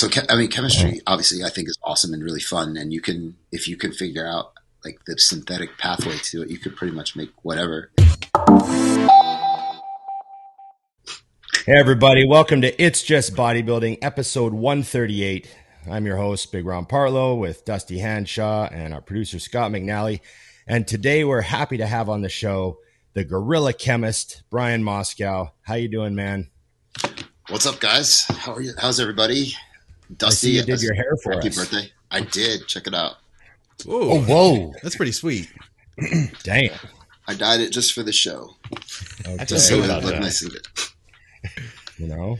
So I mean, chemistry obviously I think is awesome and really fun, and you can if you can figure out like the synthetic pathway to it, you could pretty much make whatever. Hey everybody, welcome to It's Just Bodybuilding, episode 138. I'm your host, Big Ron Partlow, with Dusty Hanshaw and our producer Scott McNally. And today we're happy to have on the show the gorilla chemist, Brian Moscow. How you doing, man? What's up, guys? How are you? How's everybody? Dusty, you did your hair for happy us. birthday. I did. Check it out. Whoa, Oh, whoa. that's pretty sweet. Damn. I dyed it just for the show. Okay. just So Think it about looked nice and good. You know?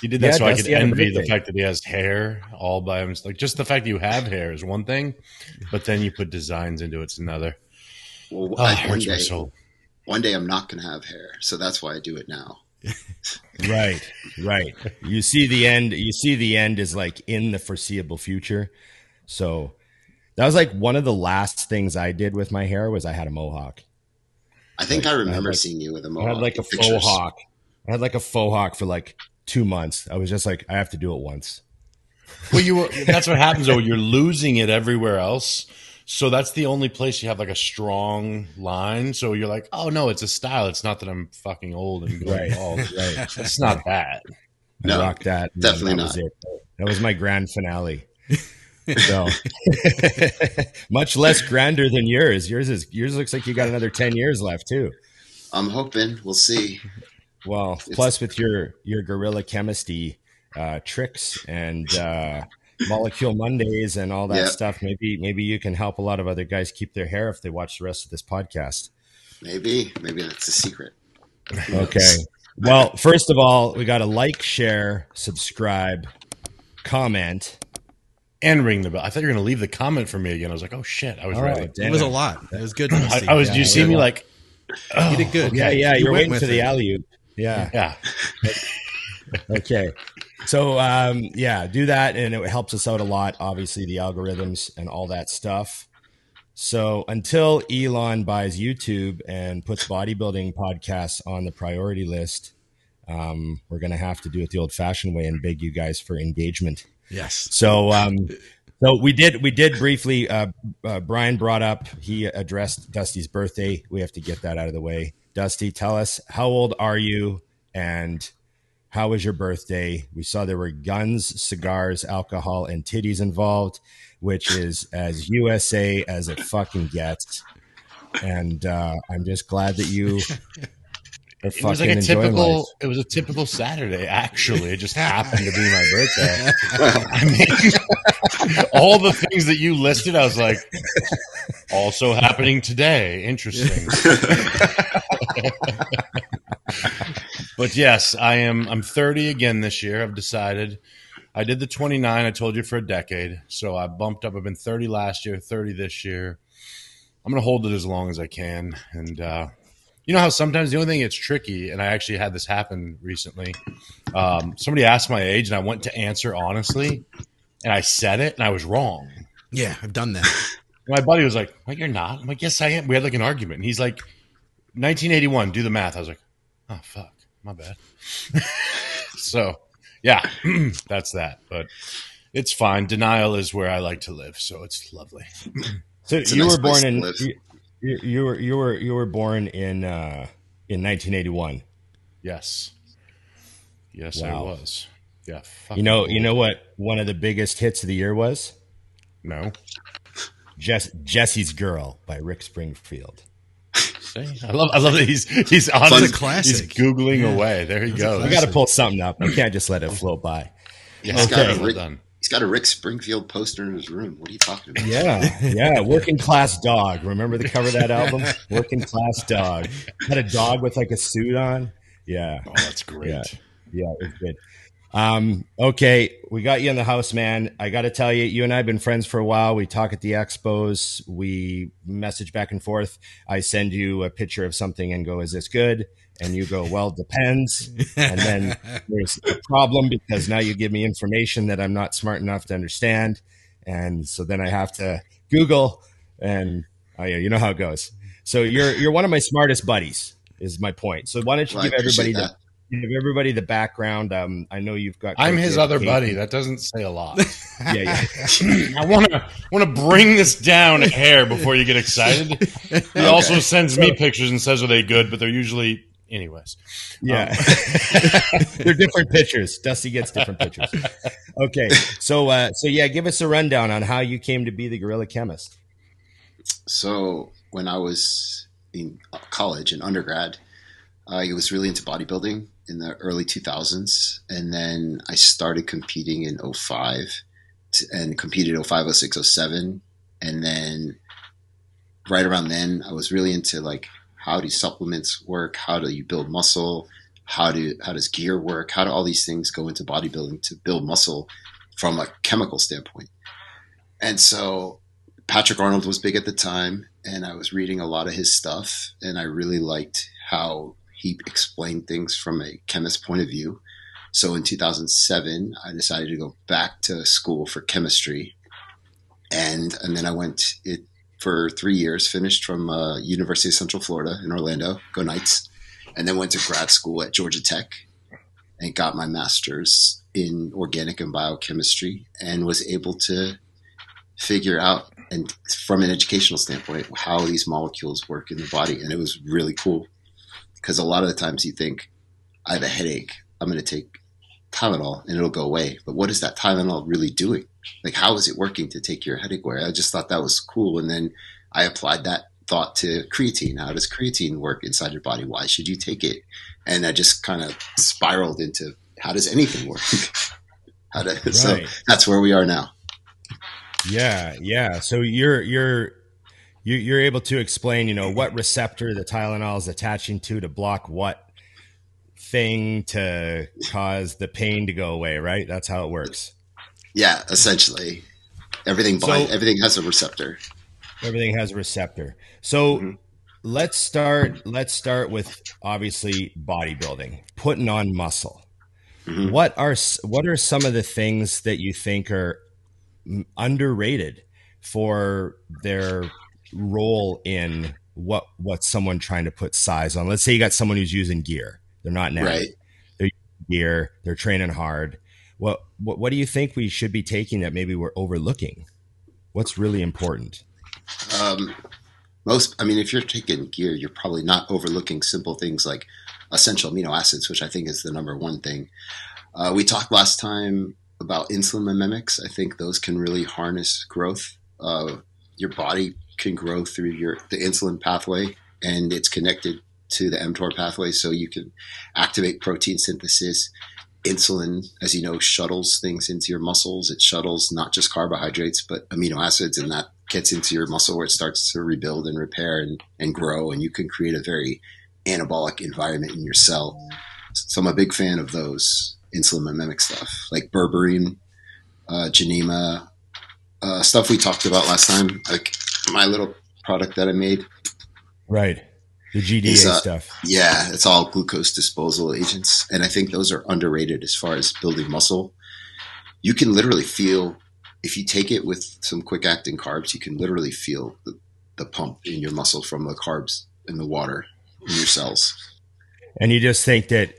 You did that Yeah, so I could envy the fact that he has hair all by himself. Like just the fact that you have hair is one thing, but then you put designs into it's another. Well, Oh, I, one day, one day I'm not going to have hair, so that's why I do it now. Right, right. You see the end. You see the end is like in the foreseeable future. So that was like one of the last things I did with my hair was I had a mohawk. I think Like, I I remember had like- seeing you with a mohawk. I had like a faux hawk. I had like a faux hawk for like two months. I was just like, I have to do it once. Well, you were, that's what happens though. You're losing it everywhere else. So that's the only place you have like a strong line. So you're like, oh no, it's a style. It's not that I'm fucking old and going Right. bald. Right. It's not that. No, I rocked that. definitely that was not. it. That was my grand finale. So much less grander than yours. Yours is yours looks like you got another ten years left too. I'm hoping. We'll see. Well, plus with your your gorilla chemistry uh, tricks and uh, molecule Mondays and all that Yeah. stuff, maybe maybe you can help a lot of other guys keep their hair if they watch the rest of this podcast. Maybe. Maybe that's a secret. Okay. Well, first of all, we got to like, share, subscribe, comment. And ring the bell. I thought you were going to leave the comment for me again. I was like, oh shit, I was Oh, ready. damn It was a lot. It was good. I, Dusty. I was. Yeah, you see yeah. me like, oh, you did good. Yeah, yeah, You you're went waiting with for the it. alley oop. Yeah. Yeah. Okay. So um, yeah, do that, and it helps us out a lot. Obviously, the algorithms and all that stuff. So until Elon buys YouTube and puts bodybuilding podcasts on the priority list, um, we're gonna have to do it the old-fashioned way and beg you guys for engagement. Yes. So, um, so we did we did briefly. Uh, uh, Brian brought up he addressed Dusty's birthday. We have to get that out of the way. Dusty, tell us how old are you and how was your birthday? We saw there were guns, cigars, alcohol, and titties involved, which is as USA as it fucking gets. And uh, I'm just glad that you are It fucking was like a typical. life. It was a typical Saturday. Actually, it just happened to be my birthday. I mean, all the things that you listed, I was like, also happening today. Interesting. But yes, I am. I'm 30 again this year. I've decided. I did the 29. I told you for a decade, so I bumped up. I've been 30 last year, 30 this year. I'm gonna hold it as long as I can, and uh, you know how sometimes the only thing it's tricky, and I actually had this happen recently. Um, somebody asked my age, and I went to answer honestly, and I said it, and I was wrong. Yeah, I've done that. My buddy was like, "Well, you're not." I'm like, "Yes, I am." We had like an argument, and he's like, "1981, do the math." I was like, "Oh fuck, my bad." so, yeah, that's that. But it's fine. Denial is where I like to live, so it's lovely. So It's you nice were born in you, you, you were you were you were born in uh, in 1981. Yes, yes, Wow. I was. Yeah, You know fucking you know what one of the biggest hits of the year was No. Jess, Jesse's Girl by Rick Springfield. See? I love I love that he's he's on Fun- his- classic. He's googling away. There he a goes. We got to pull something up. I can't just let it float by. Yeah, He's got Okay. a well Rick, done. he's got a Rick Springfield poster in his room. What are you talking about? Yeah, yeah. Working class dog. Remember the cover of that album? Working class dog. Had a dog with like a suit on. Yeah. Oh, that's great. Yeah. Yeah, it was good. Um, okay, we got you in the house, man. I got to tell you, you and I have been friends for a while. We talk at the expos, we message back and forth. I send you a picture of something and go, Is this good? And you go, Well, depends. And then there's a problem because now you give me information that I'm not smart enough to understand. And so then I have to Google and oh yeah, you know how it goes. So you're you're one of my smartest buddies, is my point. So why don't you Well, give everybody the that. Give everybody the background. Um, I know you've got. I'm his other education. buddy. That doesn't say a lot. Yeah, yeah. I want to want to bring this down a hair before you get excited. He also sends me pictures and says, "Are they good?" But they're usually, anyways. Yeah. They're different pictures. Dusty gets different pictures. Okay. So uh so yeah, give us a rundown on how you came to be the gorilla chemist. So when I was in college and undergrad, I was really into bodybuilding in the early 2000s, and then I started competing in 05 t- and competed 05, 06, 07, and then right around then I was really into like how do supplements work, how do you build muscle, how do how does gear work, how do all these things go into bodybuilding to build muscle from a chemical standpoint, and so Patrick Arnold was big at the time, and I was reading a lot of his stuff, and I really liked how he explained things from a chemist point of view. So in 2007, I decided to go back to school for chemistry, and and then I went it for three years, finished from uh, University of Central Florida in Orlando, go Knights, and then went to grad school at Georgia Tech, and got my master's in organic and biochemistry, and was able to figure out and from an educational standpoint how these molecules work in the body. And it was really cool because a lot of the times you think i have a headache i'm going to take tylenol and it'll go away. But what is that tylenol really doing? Like how is it working to take your headache away? I just thought that was cool and then i applied that thought to creatine. How does creatine work inside your body? Why should you take it? And i just kind of spiraled into how does anything work? How to, so that's where we are now. Yeah, yeah. So you're you're you- you're able to explain, you know, what receptor the Tylenol is attaching to to block what thing to cause the pain to go away, right? That's how it works. Yeah, essentially, everything So- everything has a receptor. Everything has a receptor. So Mhm. let's start let's start with obviously bodybuilding, putting on muscle. Mhm. What are what are some of the things that you think are underrated for their role in what what someone trying to put size on? Let's say you got someone who's using gear. They're not now. Right. They're gear. They're training hard. What, what what do you think we should be taking that maybe we're overlooking? What's really important? Um, most, I mean, if you're taking gear, you're probably not overlooking simple things like essential amino acids, which I think is the number one thing. Uh, we talked last time about insulin mimics. I think those can really harness growth. Uh, your body can grow through your the insulin pathway, and it's connected to the mTOR pathway, so you can activate protein synthesis. Insulin, as you know, shuttles things into your muscles. It shuttles not just carbohydrates, but amino acids, and that gets into your muscle where it starts to rebuild and repair and, and grow. And you can create a very anabolic environment in your cell. So I'm a big fan of those insulin mimic stuff, like berberine, uh, Gymnema, uh, stuff we talked about last time, like my little product that I made. Right. The GDA uh, stuff. Yeah, it's all glucose disposal agents. And I think those are underrated as far as building muscle. You can literally feel, if you take it with some quick acting carbs, you can literally feel the, the pump in your muscle from the carbs in the water in your cells. And you just think that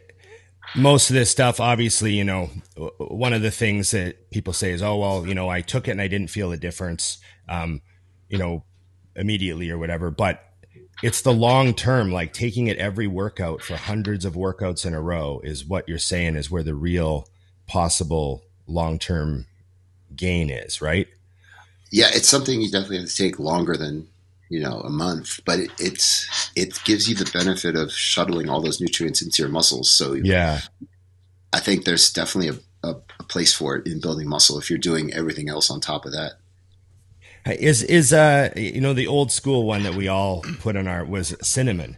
most of this stuff, obviously, you know, one of the things that people say is, oh, well, you know, I took it and I didn't feel a difference, um, you know, immediately or whatever. But it's the long term, like taking it every workout for hundreds of workouts in a row is what you're saying is where the real possible long term gain is, right? Yeah, it's something you definitely have to take longer than you know a month, but it, it's it gives you the benefit of shuttling all those nutrients into your muscles. So Yeah. I think there's definitely a, a, a place for it in building muscle if you're doing everything else on top of that. Is is uh you know the old school one that we all put in our was cinnamon.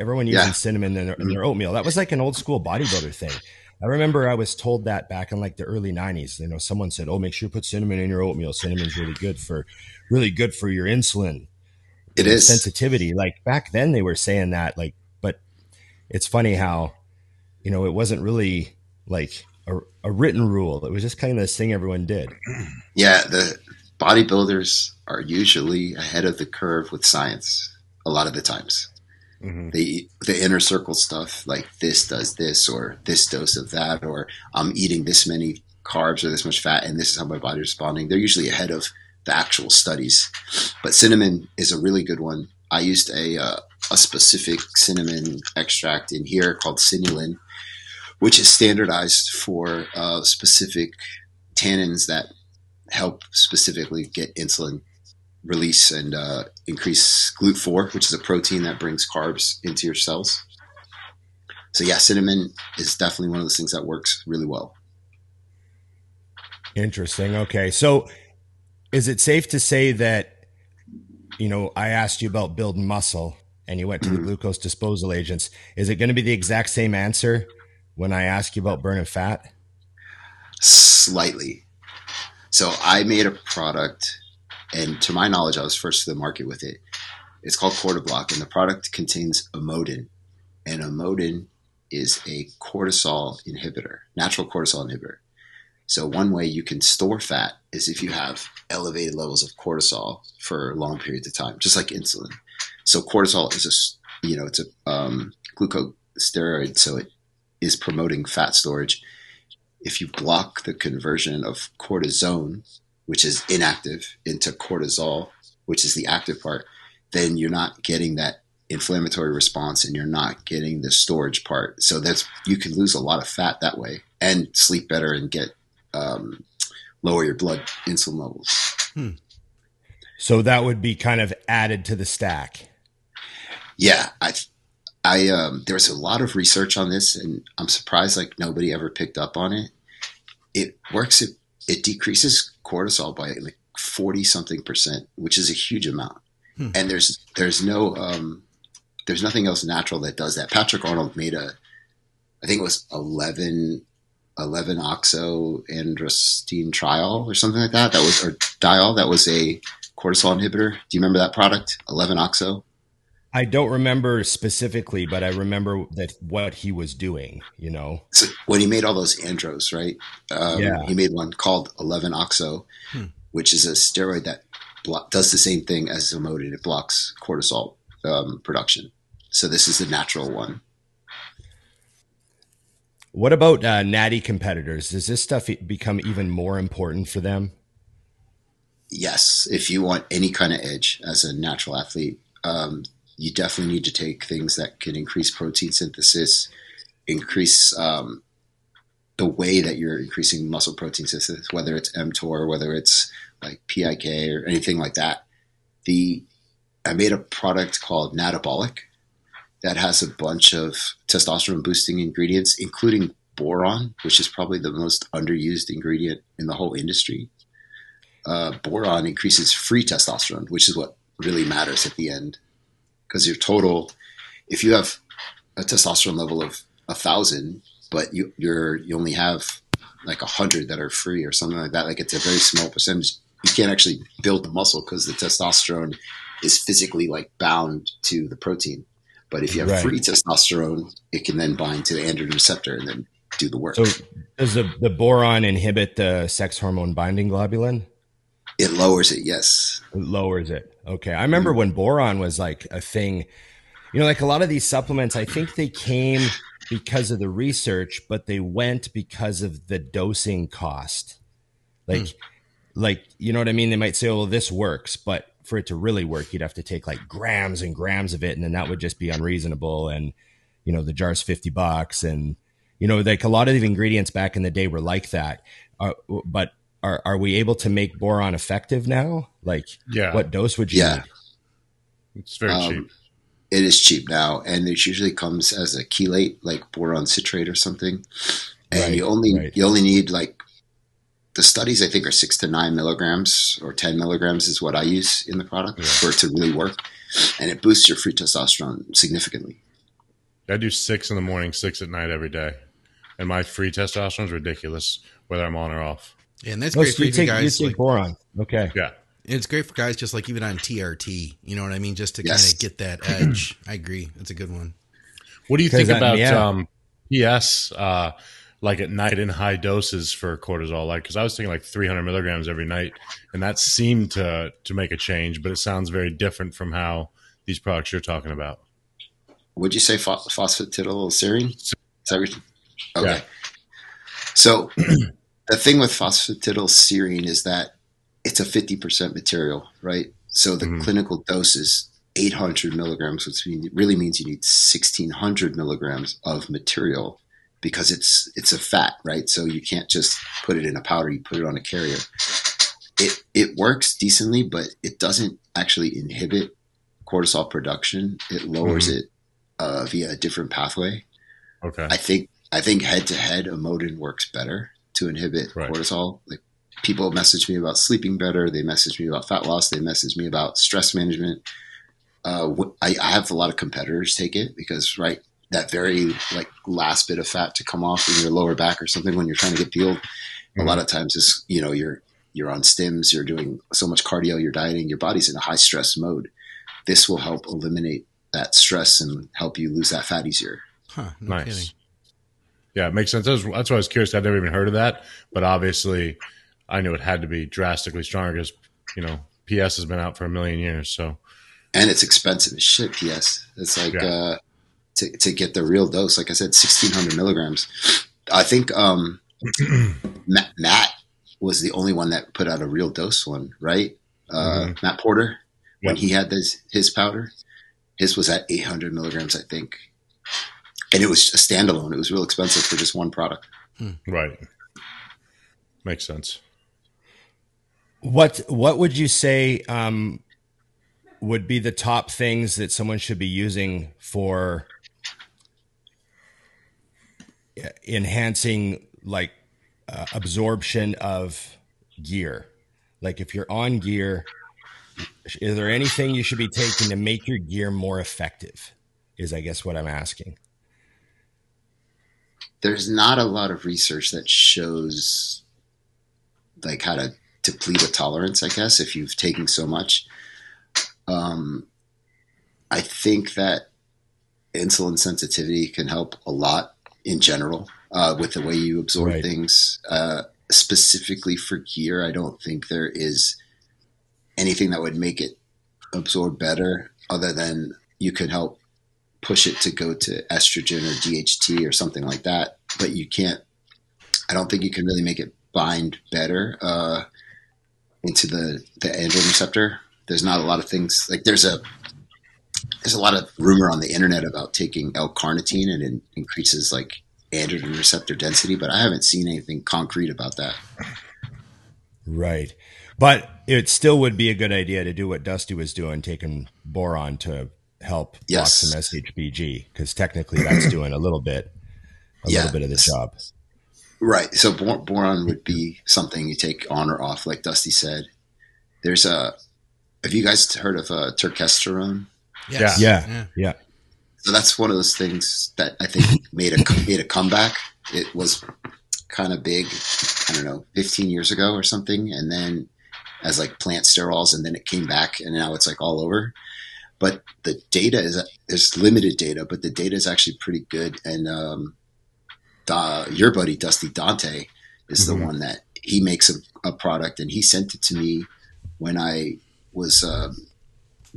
Everyone using Yeah. cinnamon in their, in their oatmeal. That was like an old school bodybuilder thing. I remember I was told that back in like the early '90s. You know, someone said, "Oh, make sure you put cinnamon in your oatmeal. Cinnamon's really good for, really good for your insulin It is. sensitivity." Like back then, they were saying that. Like, but it's funny how, you know, it wasn't really like a, a written rule. It was just kind of this thing everyone did. Yeah, the bodybuilders are usually ahead of the curve with science a lot of the times. Mhm. the the inner circle stuff like this does this or this dose of that or I'm eating this many carbs or this much fat and this is how my body's responding. They're usually ahead of the actual studies. But cinnamon is a really good one. I used a uh, a specific cinnamon extract in here called Cinnulin, which is standardized for uh, specific tannins that help specifically get insulin release and uh, increase GLUT4, which is a protein that brings carbs into your cells. So yeah, cinnamon is definitely one of those things that works really well. Interesting. Okay. So is it safe to say that, you know, I asked you about building muscle and you went to the Mhm. glucose disposal agents. Is it going to be the exact same answer when I ask you about burning fat? Slightly. So I made a product, and to my knowledge, I was first to the market with it. It's called Cortiblock, and the product contains emodin, and emodin is a cortisol inhibitor, natural cortisol inhibitor. So one way you can store fat is if you have elevated levels of cortisol for long periods of time, just like insulin. So cortisol is a, you know, it's a um, glucosteroid, so it is promoting fat storage. If you block the conversion of cortisone, which is inactive, into cortisol, which is the active part, then you're not getting that inflammatory response and you're not getting the storage part. So that's you can lose a lot of fat that way and sleep better and get um, lower your blood insulin levels. So that would be kind of added to the stack. Yeah, I, I um, there was a lot of research on this, and I'm surprised like nobody ever picked up on it. It works. It it decreases cortisol by like forty something percent, which is a huge amount. Hmm. And there's there's no um, there's nothing else natural that does that. Patrick Arnold made a, I think it was 11, 11 oxo androstenedione trial or something like that. That was or dial. That was a cortisol inhibitor. Do you remember that product? Eleven oxo. I don't remember specifically, but I remember that what he was doing, you know. so when he made all those andros, right? Um, Yeah. He made one called 11 oxo, Hmm. which is a steroid that blo- does the same thing as emodin. It blocks cortisol um, production. So this is the natural one. What about uh, natty competitors? Does this stuff e- become even more important for them? Yes, if you want any kind of edge as a natural athlete, um, you definitely need to take things that can increase protein synthesis, increase um, the way that you're increasing muscle protein synthesis, whether it's mTOR, whether it's like PIK or anything like that. The I made a product called Natabolic that has a bunch of testosterone boosting ingredients, including boron, which is probably the most underused ingredient in the whole industry uh, boron increases free testosterone, which is what really matters at the end. Because your total, if you have a testosterone level of a thousand, but you you're you only have like a hundred that are free or something like that, like it's a very small percentage. You can't actually build the muscle because the testosterone is physically like bound to the protein. But if you have Right. free testosterone, it can then bind to the androgen receptor and then do the work. So does the, the boron inhibit the sex hormone binding globulin? It lowers it, yes. It lowers it. Okay. I remember when boron was like a thing, you know, like a lot of these supplements, I think they came because of the research, but they went because of the dosing cost. Like, like, you know what I mean? They might say, oh, well, this works, but for it to really work, you'd have to take like grams and grams of it. And then that would just be unreasonable. And, you know, the jar's 50 bucks. And, you know, like a lot of the ingredients back in the day were like that. Uh, but are, are we able to make boron effective now? Like, Yeah, what dose would you Yeah. need? it's very Um, cheap. It is cheap now, and it usually comes as a chelate, like boron citrate or something. And Right, you only right. you only need like the studies I think are six to nine milligrams or ten milligrams is what I use in the product Yeah. for it to really work, and it boosts your free testosterone significantly. I do six in the morning, six at night every day, and my free testosterone is ridiculous, whether I'm on or off. Yeah, and that's Oh, great so for you even take, you guys. take Like, boron. Okay. Yeah, it's great for guys just like even on TRT. You know what I mean? Just to Yes. kind of get that edge. I agree. That's a good one. What do you think about yeah. um, PS, uh, like at night in high doses for cortisol? Like, because I was taking like 300 milligrams every night, and that seemed to to make a change, but it sounds very different from how these products you're talking about. would you say pho- phosphatidylserine? Is that what- okay. Yeah. So the thing with phosphatidylserine is that it's a 50% material, right? So the Mhm. clinical dose is 800 milligrams, which really means you need 1600 milligrams of material because it's it's a fat, right? So you can't just put it in a powder; you put it on a carrier. It it works decently, but it doesn't actually inhibit cortisol production. It lowers Mhm. it uh, via a different pathway. Okay. I think I think head to head, Emodin works better to inhibit Right. cortisol. Like people message me about sleeping better. They message me about fat loss. They message me about stress management. Uh, I, I have a lot of competitors take it because right that very like last bit of fat to come off in your lower back or something when you're trying to get peeled. A Mhm. lot of times is you know you're you're on stims, you're doing so much cardio, you're dieting, your body's in a high stress mode. This will help eliminate that stress and help you lose that fat easier. Huh, no nice. kidding. Yeah, it makes sense. That's, that's why I was curious. I'd never even heard of that, but obviously, I knew it had to be drastically stronger because you know PS has been out for a million years. So and it's expensive as shit. P.S. It's like Yeah. uh, to to get the real dose. Like I said, sixteen hundred milligrams. I think um, Matt, Matt was the only one that put out a real dose one, right? Uh, Matt Porter when Yep. he had this his powder, his was at eight hundred milligrams, I think, and it was a standalone. It was real expensive for just one product. right, makes sense. What what would you say um, would be the top things that someone should be using for enhancing like uh, absorption of gear? Like if you're on gear, is there anything you should be taking to make your gear more effective? Is I guess what I'm asking. There's not a lot of research that shows like how to deplete a tolerance i guess if you've taken so much um, i think that insulin sensitivity can help a lot in general uh, with the way you absorb Right. things uh, specifically for gear i don't think there is anything that would make it absorb better other than you could help push it to go to estrogen or DHT or something like that. But you can't. I don't think you can really make it bind better uh, into the the androgen receptor. There's not a lot of things like there's a there's a lot of rumor on the internet about taking L-carnitine and it increases like androgen receptor density, but I haven't seen anything concrete about that. Right. But it still would be a good idea to do what Dusty was doing, taking boron to help block some SHBG, because technically that's doing a little bit, a Yeah. little bit of the job. Right. So bor- boron would be something you take on or off, like Dusty said. There's a. Have you guys heard of uh, turkesterone? Yes. Yeah. yeah. Yeah. So that's one of those things that I think made a made a comeback. It was kind of big, I don't know, 15 years ago or something, and then as like plant sterols, and then it came back, and now it's like all over. But the data is there's limited data, but the data is actually pretty good. And um, Da- your buddy Dusty Dante is the one that he makes a, a product, and he sent it to me when I was um,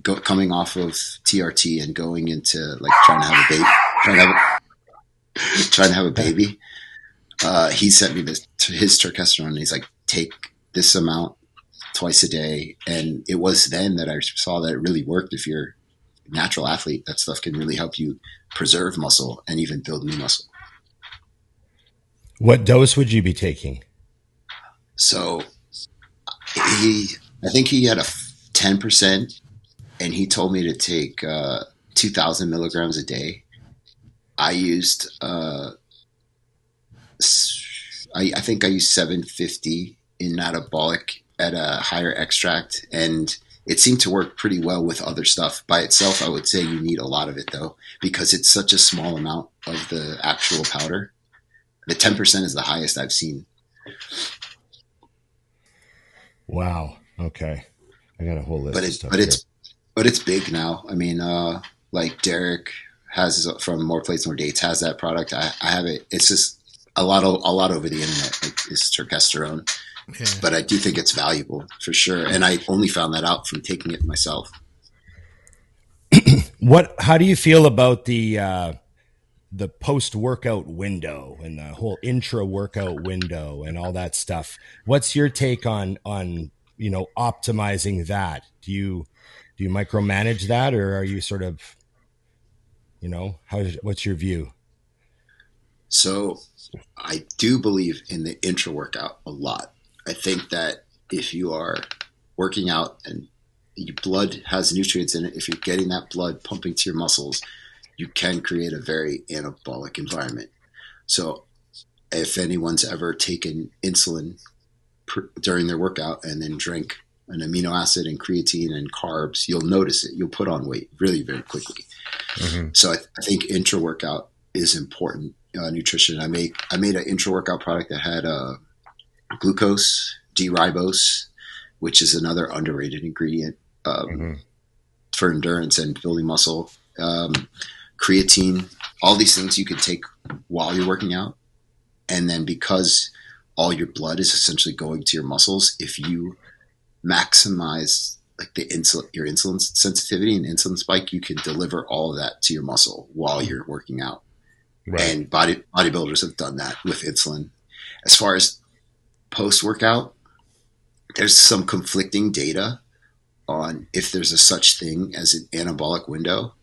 go, coming off of TRT and going into like trying to have a baby, trying to have a, trying to have a baby. Uh, he sent me this his turkesterone. And he's like, take this amount twice a day, and it was then that I saw that it really worked. If you're a natural athlete, that stuff can really help you preserve muscle and even build new muscle. What dose would you be taking? So he, I think he had a ten percent, and he told me to take uh, two thousand milligrams a day. I used, uh, I, I think I used seven fifty in anabolic at a higher extract, and it seemed to work pretty well with other stuff. By itself, I would say you need a lot of it though, because it's such a small amount of the actual powder. The ten percent is the highest I've seen. Wow. Okay. I got a whole list but stuff. but it's but it's big now. I mean, uh, like Derek has from More Plates More Dates has that product. I, I have it. It's just a lot of a lot over the internet. Like it's turkesterone, Yeah. but I do think it's valuable for sure. And I only found that out from taking it myself. What? How do you feel about the uh, the post workout window and the whole intra workout window and all that stuff? What's your take on on you know optimizing that? Do you do you micromanage that, or are you sort of you know how? What's your view? So, I do believe in the intra workout a lot. I think that if you are working out and your blood has nutrients in it, if you're getting that blood pumping to your muscles, you can create a very anabolic environment. So, if anyone's ever taken insulin pr- during their workout and then drink an amino acid and creatine and carbs, you'll notice it. You'll put on weight really, very quickly. Mm-hmm. So, I, th- I think intra workout is important uh, nutrition. I made I made an intra workout product that had uh, glucose, D-ribose, which is another underrated ingredient um, mm-hmm. for endurance and building muscle. Um, creatine, all these things you can take while you're working out, and then because all your blood is essentially going to your muscles, if you maximize like the insulin, your insulin sensitivity and insulin spike, you can deliver all of that to your muscle while you're working out. Right. And body bodybuilders have done that with insulin. As far as post workout, there's some conflicting data on if there's a such thing as an anabolic window.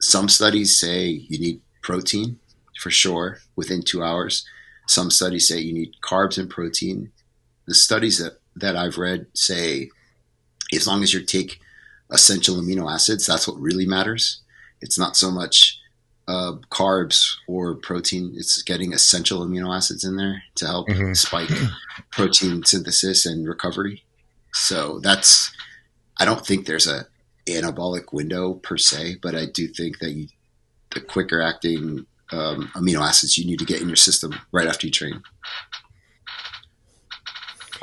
Some studies say you need protein for sure within two hours. Some studies say you need carbs and protein. The studies that, that I've read say as long as you take essential amino acids, that's what really matters. It's not so much uh, carbs or protein. It's getting essential amino acids in there to help mm-hmm. spike protein synthesis and recovery. So that's, I don't think there's a anabolic window per se, but I do think that you, the quicker acting um, amino acids you need to get in your system right after you train.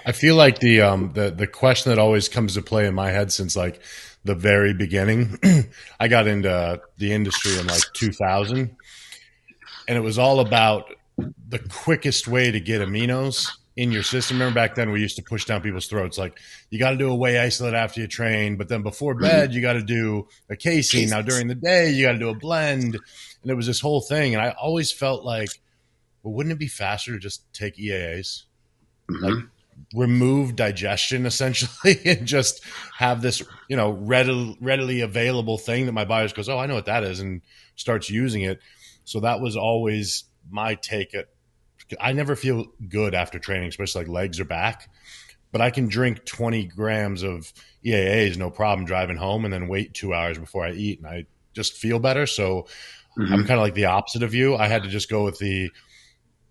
I feel like the um, the the question that always comes to play in my head since like the very beginning. I got into the industry in like 2000, and it was all about the quickest way to get aminos in your system. Remember back then we used to push down people's throats like you got to do a whey isolate after you train, but then before mm-hmm. bed you got to do a casein. Now during the day you got to do a blend, and it was this whole thing. And I always felt like, well, wouldn't it be faster to just take EAAs? Mm-hmm. Like remove digestion essentially and just have this you know readily readily available thing that my just goes oh i know what that is and starts using it. So that was always my take at i never feel good after training especially like legs or back but i can drink 20 grams of eaas no problem driving home and then wait two hours before i eat and i just feel better. So mm-hmm. i'm kind of like the opposite of you. I had to just go with the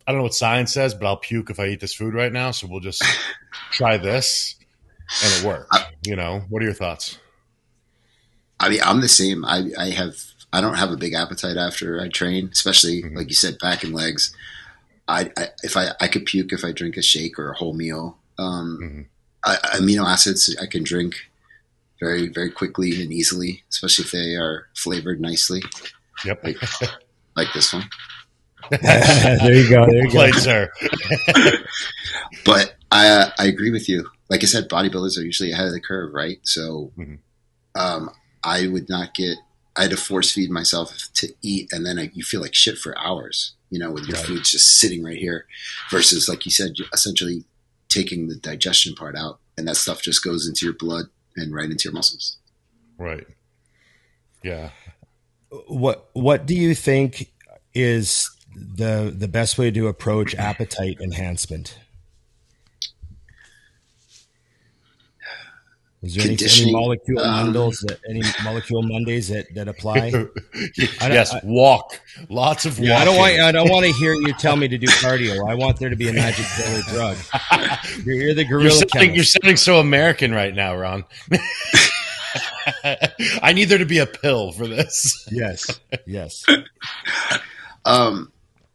I don't know what science says, but I'll puke if I eat this food right now. So we'll just try this, and it worked. you know, what are your thoughts? I mean, I'm the same. I, I have I don't have a big appetite after I train, especially mm-hmm. like you said, back and legs. I, I, if I I could puke if I drink a shake or a whole meal. Um, mm-hmm. I, amino acids I can drink very very quickly and easily, especially if they are flavored nicely. Yep, like, like this one. there you go. There you Played, go. sir. but I uh, I agree with you. Like I said, bodybuilders are usually ahead of the curve, right? So mm-hmm. um, I would not get. I had to force feed myself to eat, and then I, you feel like shit for hours. You know, with your right. food's just sitting right here, versus like you said, essentially taking the digestion part out, and that stuff just goes into your blood and right into your muscles. Right. Yeah. What What do you think is the the best way to approach appetite enhancement? Is there any, any molecule um, Mondays that any molecule Mondays that, that apply? yes, I, walk. Lots of yeah, I don't want I don't want to hear you tell me to do cardio. I want there to be a magic pill or drug. You're, you're the gorilla. You're sounding, you're sounding so American right now, Ron. I need there to be a pill for this. Yes. Yes. Um,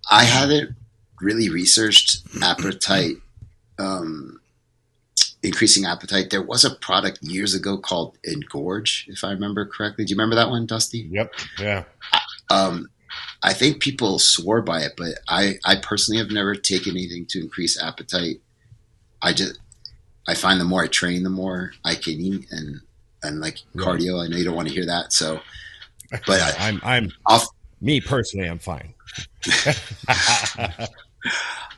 I haven't really researched appetite, um, increasing appetite. There was a product years ago called Engorge, if I remember correctly. Do you remember that one, Dusty? Yep. Yeah. Um, I think people swore by it, but I, I personally have never taken anything to increase appetite. I just, I find the more I train, the more I can eat, and and like right. cardio. I know you don't want to hear that, so But I, I'm I'm off me personally, I'm fine.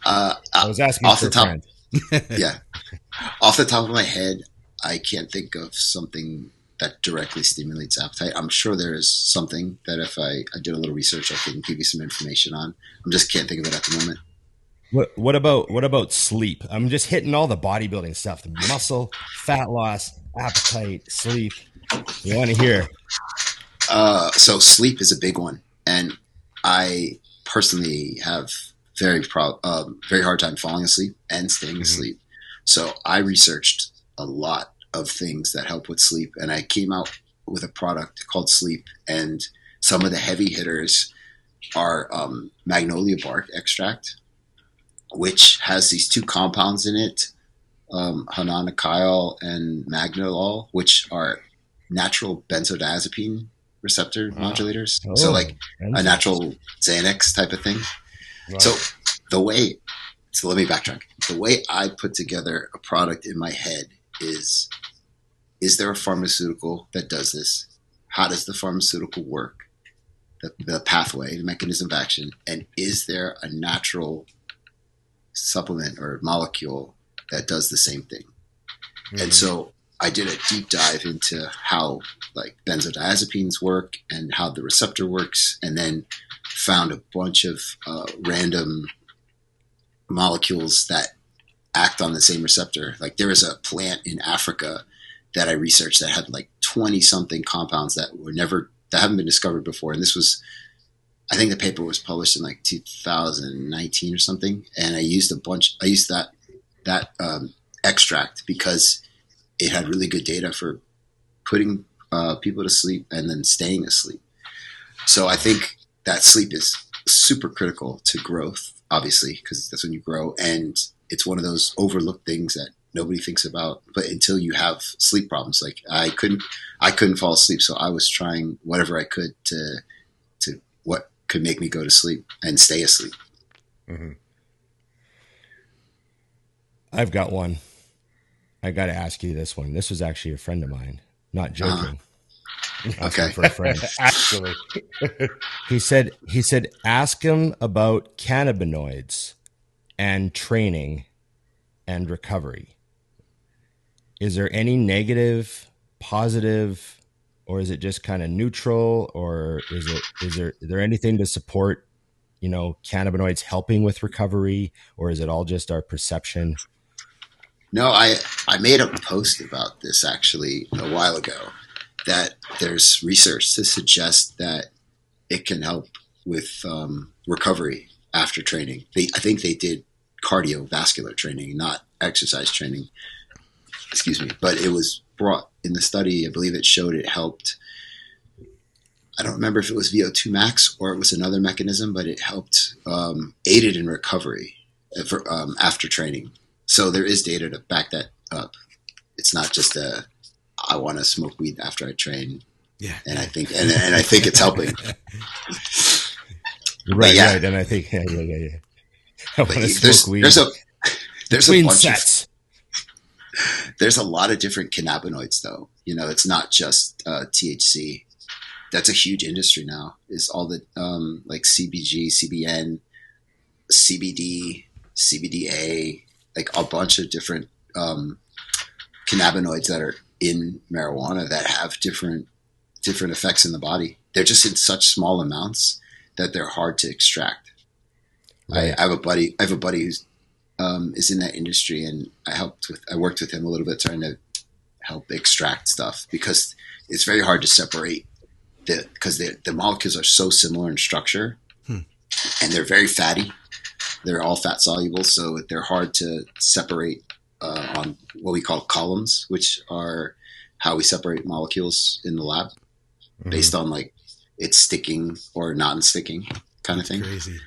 uh, I was asking off the top- yeah, off the top of my head, I can't think of something that directly stimulates appetite. I'm sure there is something that if I, I did a little research, I can give you some information on. I just can't think of it at the moment. What, what about what about sleep? I'm just hitting all the bodybuilding stuff: the muscle, fat loss, appetite, sleep. You want to hear? Uh, so sleep is a big one, and I personally have very pro- um, very hard time falling asleep and staying Mhm. asleep. So I researched a lot of things that help with sleep, and I came out with a product called Sleep. And some of the heavy hitters are um, magnolia bark extract, which has these two compounds in it, um, honokiol and magnolol, which are natural benzodiazepine receptor modulators. Oh, So like a natural Xanax type of thing. Right. So the way, so let me backtrack. The way I put together a product in my head is, is there a pharmaceutical that does this? How does the pharmaceutical work? The, the pathway, the mechanism of action, and is there a natural supplement or molecule that does the same thing? Mhm. And so I did a deep dive into how like benzodiazepines work and how the receptor works, and then found a bunch of uh, random molecules that act on the same receptor. Like there was a plant in Africa that I researched that had like twenty something compounds that were never that haven't been discovered before, and this was. I think the paper was published in like 2019 or something, and I used a bunch. I used that that um, extract because it had really good data for putting uh, people to sleep and then staying asleep. So I think that sleep is super critical to growth, obviously, because that's when you grow. And it's one of those overlooked things that nobody thinks about. But until you have sleep problems, like I couldn't, I couldn't fall asleep, so I was trying whatever I could to, to what could make me go to sleep and stay asleep. Mhm. I've got one. I got to ask you this one. This was actually a friend of mine. Not uh-huh. joking. Asking Okay. For a friend. Actually, He said he said ask him about cannabinoids and training and recovery. Is there any negative, positive, or is it just kind of neutral, or is it is there is there anything to support, you know, cannabinoids helping with recovery, or is it all just our perception? No, I I made a post about this actually a while ago. That there's research to suggest that it can help with um, recovery after training. They, I think they did cardiovascular training, not exercise training. Excuse me, but it was brought in the study. I believe it showed it helped. I don't remember if it was VO2 max or it was another mechanism, but it helped um, aided in recovery uh, for, um, after training. So there is data to back that up. It's not just a I want to smoke weed after I train, Yeah. and I think and, and I think it's helping. Right, yeah. right. And I think yeah, yeah, yeah. yeah. I want to there's smoke weed there's a there's a between bunch of there's a lot of different cannabinoids though. You know, it's not just uh, THC. That's a huge industry now. Is all the um, like CBG, CBN, CBD, CBDA, like a bunch of different um, cannabinoids that are in marijuana that have different different effects in the body. They're just in such small amounts that they're hard to extract. I, I have a buddy. I have a buddy who's um, is in that industry, and I helped with. I worked with him a little bit trying to help extract stuff because it's very hard to separate the because the the molecules are so similar in structure, Hmm. and they're very fatty. They're all fat soluble, so they're hard to separate uh, on what we call columns, which are how we separate molecules in the lab Mm-hmm. based on like it's sticking or non-sticking kind of thing. Crazy.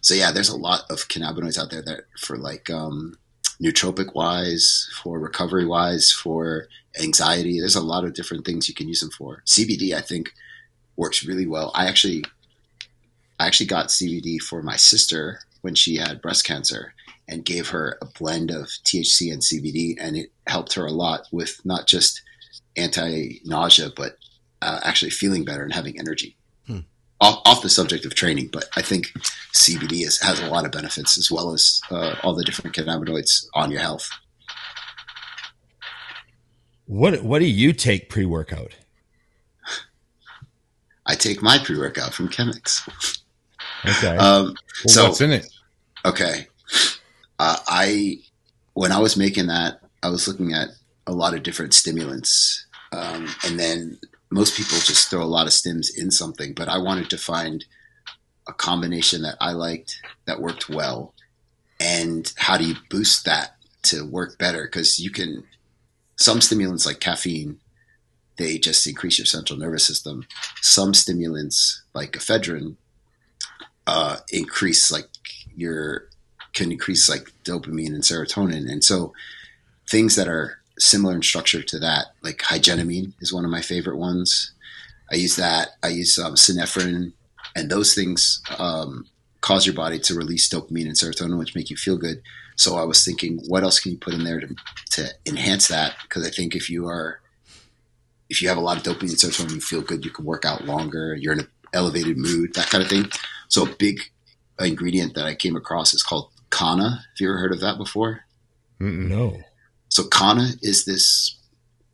So yeah, there's a lot of cannabinoids out there that for like um, nootropic wise, for recovery wise, for anxiety. There's a lot of different things you can use them for. CBD, I think, works really well. I actually, I actually got CBD for my sister when she had breast cancer, and gave her a blend of THC and CBD, and it helped her a lot with not just anti nausea, but uh, actually feeling better and having energy. Hmm. Off, off, the subject of training, but I think CBD is, has a lot of benefits as well as uh, all the different cannabinoids on your health. What What do you take pre workout? I take my pre workout from Chemix. Okay. Um, Well, so what's in it? Okay. Uh, I when I was making that, I was looking at a lot of different stimulants, um, and then most people just throw a lot of stims in something. But I wanted to find a combination that I liked that worked well, and how do you boost that to work better? Because you can some stimulants like caffeine, they just increase your central nervous system. Some stimulants like ephedrine uh, increase like your can increase like dopamine and serotonin. And so things that are similar in structure to that, like hygenamine is one of my favorite ones. I use that. I use um, synephrine, and those things um, cause your body to release dopamine and serotonin, which make you feel good. So I was thinking, what else can you put in there to, to enhance that? Because I think if you are, if you have a lot of dopamine and serotonin, you feel good. You can work out longer. You're in an elevated mood, that kind of thing. So a big ingredient that I came across is called Kanna. Have you ever heard of that before? No. So Kanna is this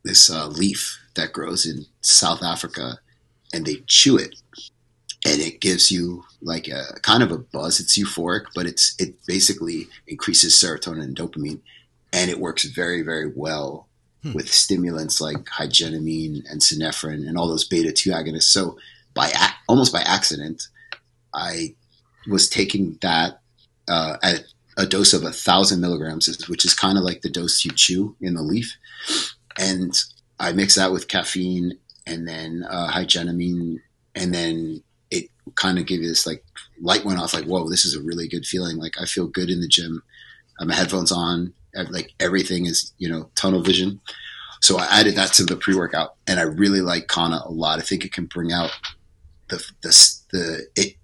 this uh, leaf that grows in South Africa, and they chew it, and it gives you like a kind of a buzz. It's euphoric, but it's it basically increases serotonin and dopamine, and it works very very well Hmm. with stimulants like hygenamine and synephrine and all those beta two agonists. So by ac- almost by accident, I was taking that uh, at a dose of a thousand milligrams, which is kind of like the dose you chew in the leaf. And I mix that with caffeine and then uh, hygenamine, and then it kind of gave you this like light went off, like whoa, this is a really good feeling. Like I feel good in the gym. I my headphones on, like everything is you know tunnel vision. So I added that to the pre workout, and I really like Kana a lot. I think it can bring out the the the it.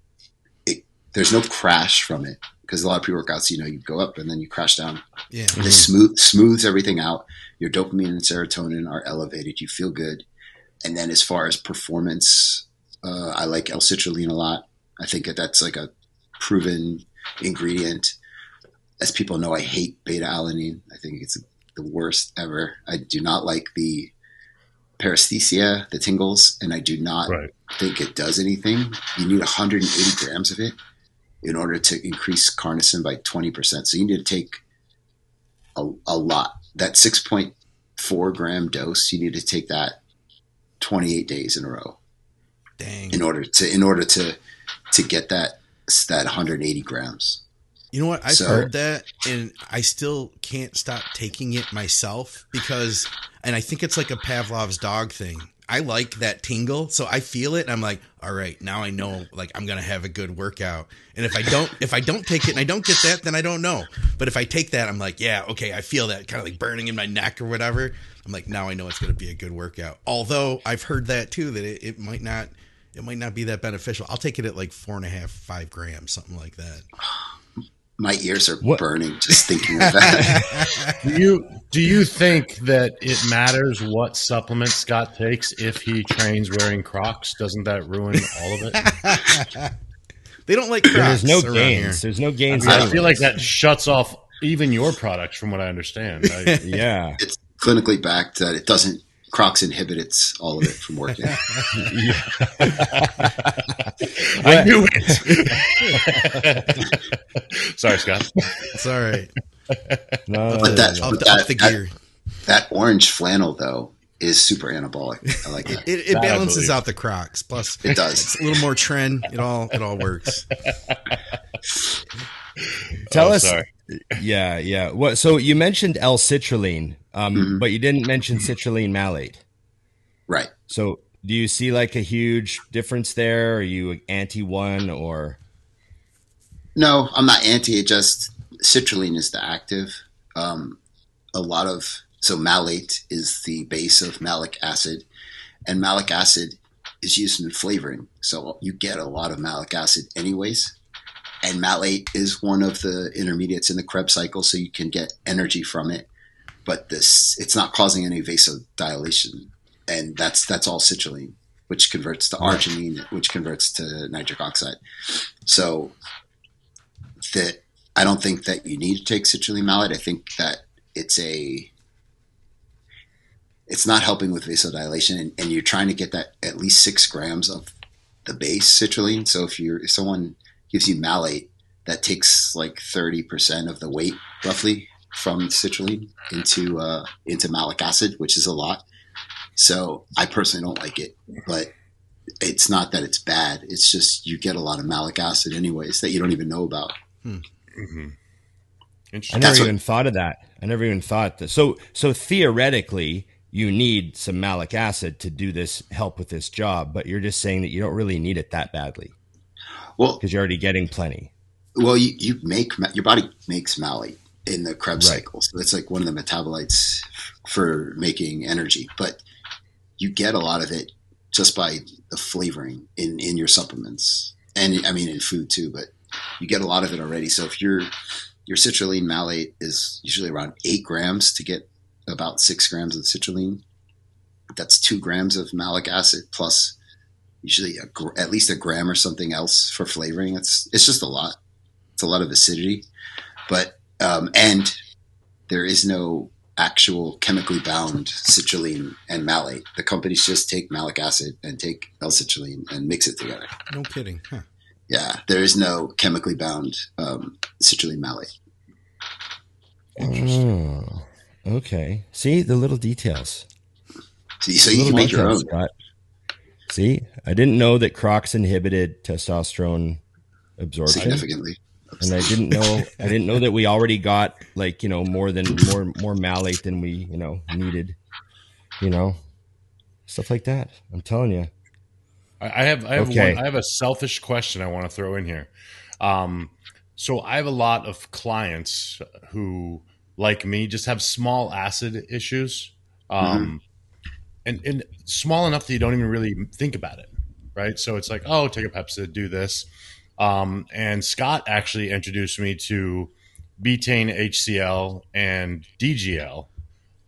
There's no crash from it because a lot of pre workouts, you know, you go up and then you crash down. Yeah. This smooth smooths everything out. Your dopamine and serotonin are elevated. You feel good. And then as far as performance, uh, I like L-citrulline a lot. I think that that's like a proven ingredient. As people know, I hate beta alanine. I think it's the worst ever. I do not like the paresthesia, the tingles, and I do not Right. think it does anything. You need 180 grams of it in order to increase carnosine by 20%. So you need to take a, a lot. That 6.4 gram dose, you need to take that 28 days in a row Dang. in order to in order to to get that that 180 grams. You know what? I've So- heard that, and I still can't stop taking it myself because, and I think it's like a Pavlov's dog thing. I like that tingle, so I feel it, I'm like, all right, now I know, like I'm gonna have a good workout. And if I don't, if I don't take it and I don't get that, then I don't know. But if I take that, I'm like, yeah, okay, I feel that kind of like burning in my neck or whatever. I'm like, now I know it's gonna be a good workout. Although I've heard that too, that it, it might not, it might not be that beneficial. I'll take it at like four and a half, five grams, something like that. My ears are What- burning just thinking of that. Do you do you think that it matters what supplement Scott takes if he trains wearing Crocs? Doesn't that ruin all of it? They don't like Crocs There's no around gains. here. There's no gains. I anyways. feel like that shuts off even your products, from what I understand. I, Yeah. it's clinically backed that it doesn't Crocs inhibits all of it from working. I knew it. Sorry, Scott. It's all right. No, But that- Off the, That- off the that- gear. that orange flannel though is super anabolic. I like that. It, it balances out the Crocs. Plus, It does. it's a little more trend. It all it all works. Tell Oh, us. Sorry. Yeah, yeah. What? So you mentioned L-citrulline, um, Mhm. but you didn't mention citrulline malate. Right. So do you see like a huge difference there? Are you anti one or? No, I'm not anti. It just citrulline is the active. Um, a lot of so malate is the base of malic acid, and malic acid is used in flavoring. So you get a lot of malic acid anyways. And malate is one of the intermediates in the Krebs cycle, so you can get energy from it. But this, it's not causing any vasodilation, and that's that's all citrulline. which converts to arginine, which converts to nitric oxide. So that I don't think that you need to take citrulline malate. I think that it's a it's not helping with vasodilation, and, and you're trying to get that at least six grams of the base citrulline. So if you're if someone gives you malate, that takes like thirty percent of the weight roughly from citrulline into uh, into malic acid, which is a lot. So I personally don't like it, but it's not that it's bad. It's just you get a lot of malic acid anyways that you don't even know about. Mm-hmm. I never That's what- even thought of that. I never even thought that. So, so theoretically, you need some malic acid to do this help with this job, but you're just saying that you don't really need it that badly Well, because you're already getting plenty. well, you, you make your body makes malate in the Krebs Right. cycle, so it's like one of the metabolites for making energy. But you get a lot of it just by the flavoring in in your supplements, and I mean in food too. But you get a lot of it already. So if your your citrulline malate is usually around eight grams to get about six grams of citrulline, that's two grams of malic acid plus usually a, gr- at least a gram or something else for flavoring. It's it's just a lot. It's a lot of acidity, but um, and there is no actual chemically bound citrulline and malate. The companies just take malic acid and take L-citrulline and mix it together. No kidding. Huh. Yeah, there is no chemically bound um, citrulline malate. Oh, okay. See the little details. So, so you can make your own. details, Scott. See, I didn't know that Crocs inhibited testosterone absorption. significantly. and I didn't know I didn't know that we already got like you know more than more more malate than we you know needed, you know, stuff like that. I'm telling you. I I have I have Okay. one, I have a selfish question I want to throw in here. Um, so I have a lot of clients who, like me, just have small acid issues, um, and and small enough that you don't even really think about it, right? So it's like, oh, take a Pepsi, do this. Um, and Scott actually introduced me to betaine HCl and DGL.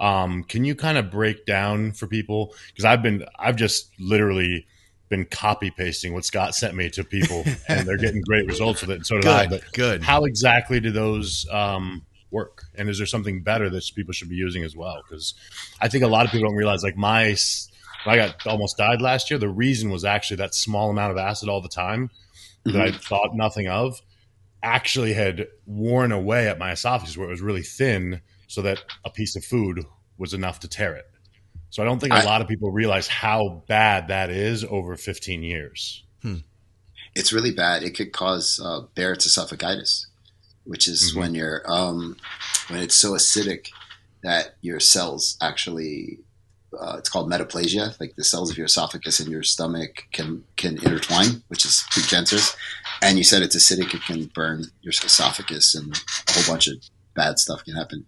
Um, can you kind of break down for people? Because I've been, I've just literally been copy pasting what Scott sent me to people, and they're getting great results with it. And so did I. Good. But Good. how exactly do those um, work? And is there something better that people should be using as well? Because I think a lot of people don't realize, like my, I got almost died last year. The reason was actually that small amount of acid all the time that I thought nothing of actually had worn away at my esophagus where it was really thin so that a piece of food was enough to tear it. So I don't think a I- lot of people realize how bad that is over 15 years. it's really bad. It could cause uh, Barrett's esophagitis, which is Mhm. when you're um, when it's so acidic that your cells actually uh, it's called metaplasia. Like the cells of your esophagus and your stomach can can intertwine, which is precancerous. And you said it's acidic; it can burn your esophagus, and a whole bunch of bad stuff can happen.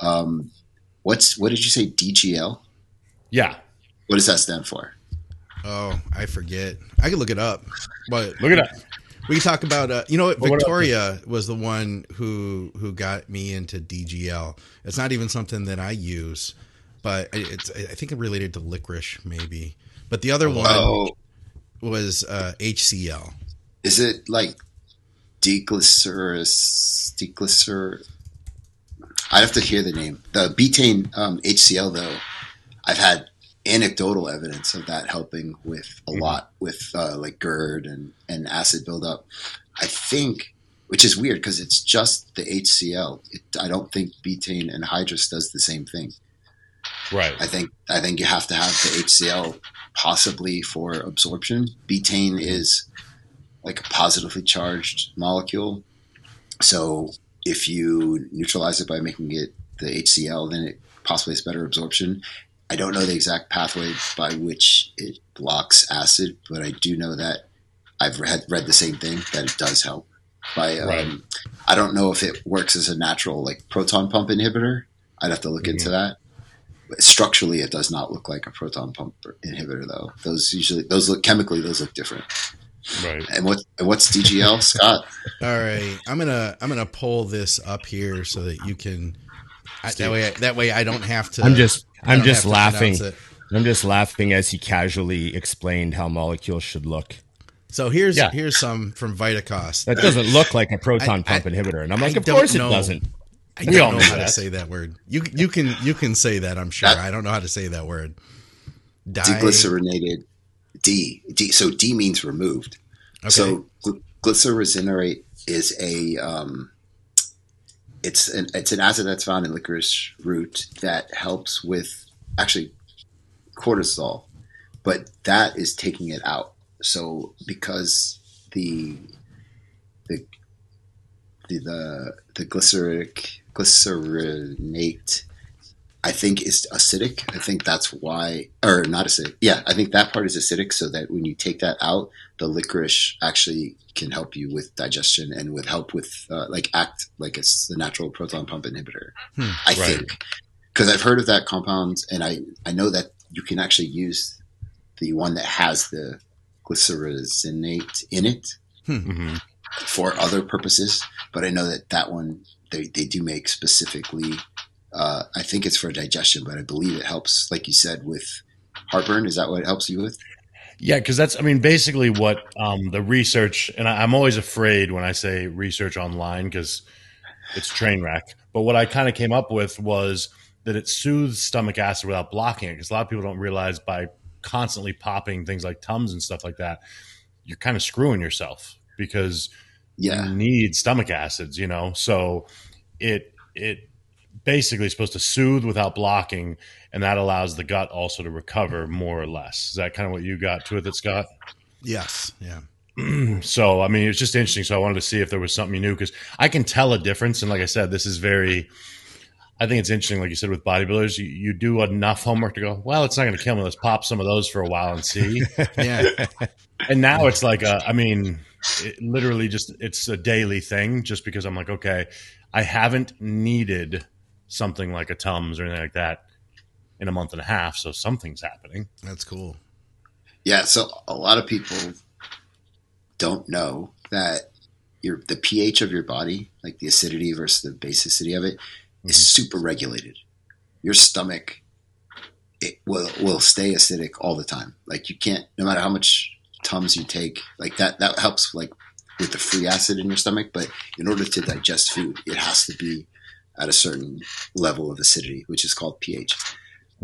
Um, what's what did you say? DGL. Yeah. What does that stand for? Oh, I forget. I can look it up. But Look at that. We can talk about uh, you know what Well, what Victoria was the one who who got me into DGL. It's not even something that I use, but it's I think it related to licorice maybe. But the other one Oh, was uh, HCl. is it like deglycerus deglycer i'd have to hear the name the betaine um, hcl though i've had anecdotal evidence of that helping with a Mhm. lot with uh, like GERD and, and acid buildup i think which is weird because it's just the hcl it, i don't think betaine and hydrous does the same thing Right. I think I think you have to have the HCl possibly for absorption. Betaine is like a positively charged molecule, so if you neutralize it by making it the HCl, then it possibly has better absorption. I don't know the exact pathway by which it blocks acid, but I do know that I've read read the same thing that it does help. By um, Right. I don't know if it works as a natural like proton pump inhibitor. I'd have to look into that structurally it does not look like a proton pump inhibitor though those usually those look chemically those look different Right. and what and what's dgl scott All right, I'm gonna I'm gonna pull this up here so that you can. I, that Steve. way, that way I don't have to. I'm just I I'm just laughing. I'm just laughing as he casually explained how molecules should look. So here's Yeah. here's some from Vitacost. That doesn't look like a proton I- pump inhibitor, and I'm like, I of course know. it doesn't. I We all don't know know how to say that word. You you can you can say that. I'm sure. That- I don't know how to say that word. Di- Deglycerinated D. D. So D means removed. Okay. So gl- glycericinate is a um, it's an it's an acid that's found in licorice root that helps with actually cortisol, but that is taking it out. So because the the the the, the glyceric glycerinate I think is acidic. I think that's why, or not acidic. Yeah, I think that part is acidic, so that when you take that out, the licorice actually can help you with digestion and with help with uh, like act like it's the natural proton pump inhibitor. Hmm, I right. think because I've heard of that compound, and I I know that you can actually use the one that has the glycerinate in it hmm for other purposes, but I know that that one they, they do make specifically. Uh, I think it's for digestion, but I believe it helps, like you said, with heartburn. Is that what it helps you with? Yeah, because that's, I mean, basically what um, the research, and I, I'm always afraid when I say research online because it's train wreck. But what I kind of came up with was that it soothes stomach acid without blocking it. Because a lot of people don't realize by constantly popping things like Tums and stuff like that, you're kind of screwing yourself because Yeah, you need stomach acids, you know. So it it basically supposed to soothe without blocking, and that allows the gut also to recover more or less. Is that kind of what you got to with it, Scott? yes. Yeah. so I mean, it's just interesting. So I wanted to see if there was something you knew because I can tell a difference. And like I said, this is very. I think it's interesting, like you said, with bodybuilders, you, you do enough homework to go. Well, it's not going to kill me. Let's pop some of those for a while and see. Yeah. and now it's like a, I mean, it literally just it's a daily thing. Just because I'm like, okay, I haven't needed something like a Tums or anything like that in a month and a half, so something's happening. That's cool. yeah. So a lot of people don't know that your the pH of your body, like the acidity versus the basicity of it, is mm-hmm. super regulated. Your stomach it will will stay acidic all the time. Like you can't, no matter how much tums you take, like that that helps like with the free acid in your stomach. But in order to digest food, it has to be at a certain level of acidity, which is called pH.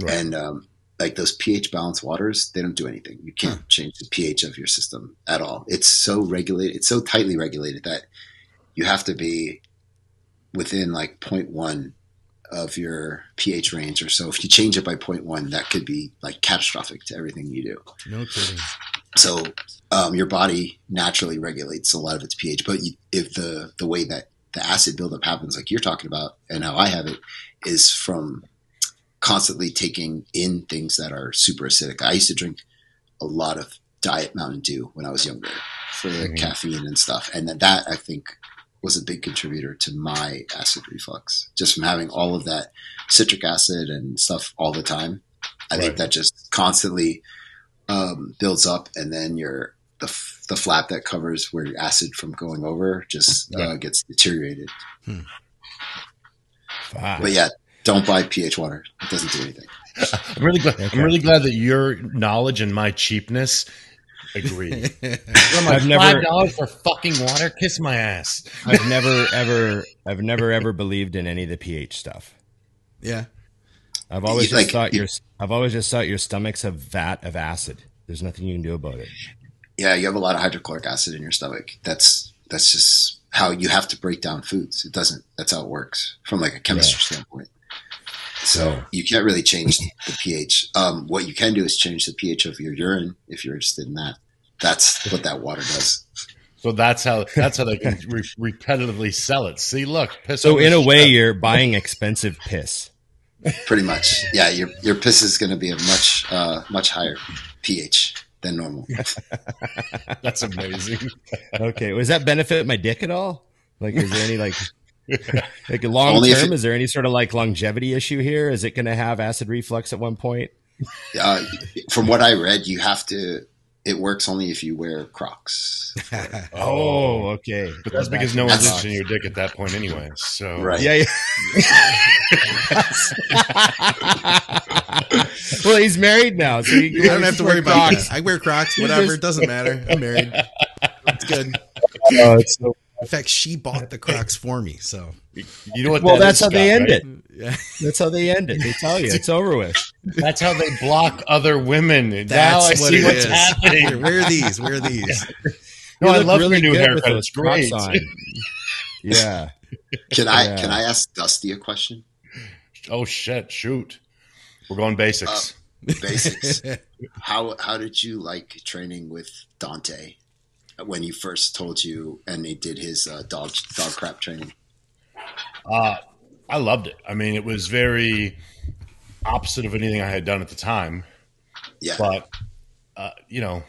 Right. And um, like those pH balanced waters, they don't do anything. You can't change the pH of your system at all. It's so regulated. It's so tightly regulated that you have to be within like 0.1 of your pH range or so. If you change it by 0.1, that could be like catastrophic to everything you do. No kidding. So um, your body naturally regulates a lot of its pH, but you, if the the way that the acid buildup happens, like you're talking about, and how I have it, is from constantly taking in things that are super acidic. I used to drink a lot of diet Mountain Dew when I was younger for the Mhm. caffeine and stuff, and that, that I think was a big contributor to my acid reflux, just from having all of that citric acid and stuff all the time. I Right. think that just constantly um, builds up, and then you're the the flap that covers where your acid from going over just uh, gets deteriorated. Fuck. But yeah, don't buy pH water; it doesn't do anything. I'm really glad. Okay. I'm really glad that your knowledge and my cheapness agree. I'm like, I've never- five dollars for fucking water. Kiss my ass. I've never ever I've never ever believed in any of the pH stuff. yeah. I've always You- just like, thought you- your I've always just thought your stomach's a vat of acid. There's nothing you can do about it. Yeah, you have a lot of hydrochloric acid in your stomach. That's that's just how you have to break down foods. It doesn't. That's how it works from like a chemistry standpoint. So Yeah. you can't really change the pH. Um, what you can do is change the pH of your urine if you're interested in that. That's what that water does. So that's how that's how they can re- repetitively sell it. See, look. Piss So in the a way, shelf. you're buying expensive piss. Pretty much. Yeah, your your piss is going to be a much uh, much higher pH than normal. that's amazing. Okay, does that benefit my dick at all? Like, is there any like like long Only term? it- Is there any sort of like longevity issue here? Is it going to have acid reflux at one point? Uh, from what I read, you have to. It works only if you wear Crocs. Oh, okay. But that's because no one's That's- interested in your dick at that point anyway. So Right. Yeah, yeah. well, he's married now, so you, I don't have to worry about Crocs. that. I wear Crocs, whatever. It doesn't matter. I'm married. It's good. Oh, it's so- In fact, she bought the Crocs for me. So You know what? well, that that's is, how they end right? it. yeah, That's how they end it. They tell you it's over with. That's how they block other women. now that's I what see it what's is. happening. Here, wear these. Wear these. No, You I look love your new haircut. It's great. Crocs on. Yeah. Can I Yeah. can I ask Dusty a question? Oh shit! Shoot, we're going basics. Basics. how how did you like training with Dante when he first told you and he did his uh, dog dog crap training? Uh, I loved it. I mean, it was very opposite of anything I had done at the time. Yeah, But uh, you know,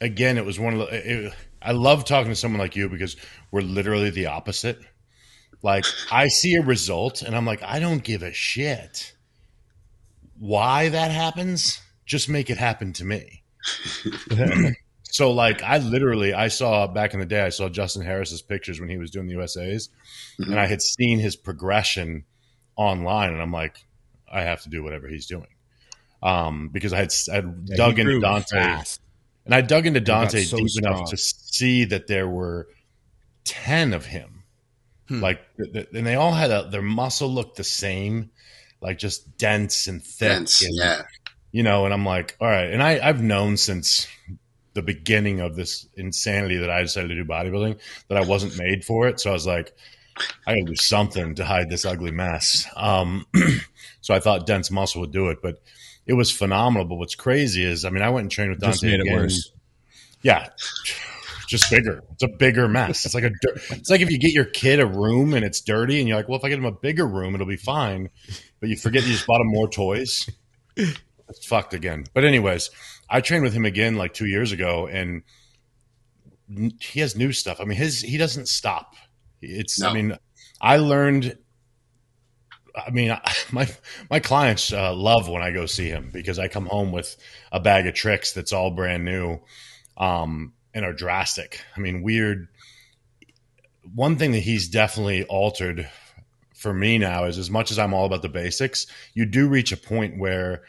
again, it was one of the. It, I love talking to someone like you because we're literally the opposite. Like I see a result and I'm like, I don't give a shit why that happens. Just make it happen to me. so like I literally I saw back in the day I saw Justin Harris's pictures when he was doing the USA's Mhm. and I had seen his progression online and I'm like I have to do whatever he's doing. Um because I had I'd Yeah, dug into Dante fast. and I dug into Dante so deep strong. enough to see that there were 10 of him. Hmm. Like, th- th- and they all had a, their muscle looked the same, like just dense and thick. Dense, and, yeah. You know, and I'm like, all right. And I, I've known since the beginning of this insanity that I decided to do bodybuilding that I wasn't made for it. So I was like, I gotta do something to hide this ugly mess. Um, so I thought dense muscle would do it, but it was phenomenal. But what's crazy is, I mean, I went and trained with Dante Just made it again. worse. Yeah, just bigger. It's a bigger mess. It's like a. It's like if you get your kid a room and it's dirty, and you're like, well, if I get him a bigger room, it'll be fine. But you forget you just bought him more toys. It's fucked again. But anyways, I trained with him again like two years ago, and he has new stuff. I mean, his he doesn't stop. It's. I mean, I learned. I mean, my my clients uh, love when I go see him because I come home with a bag of tricks that's all brand new, um, and are drastic. I mean, weird. One thing that he's definitely altered for me now is as much as I'm all about the basics, you do reach a point where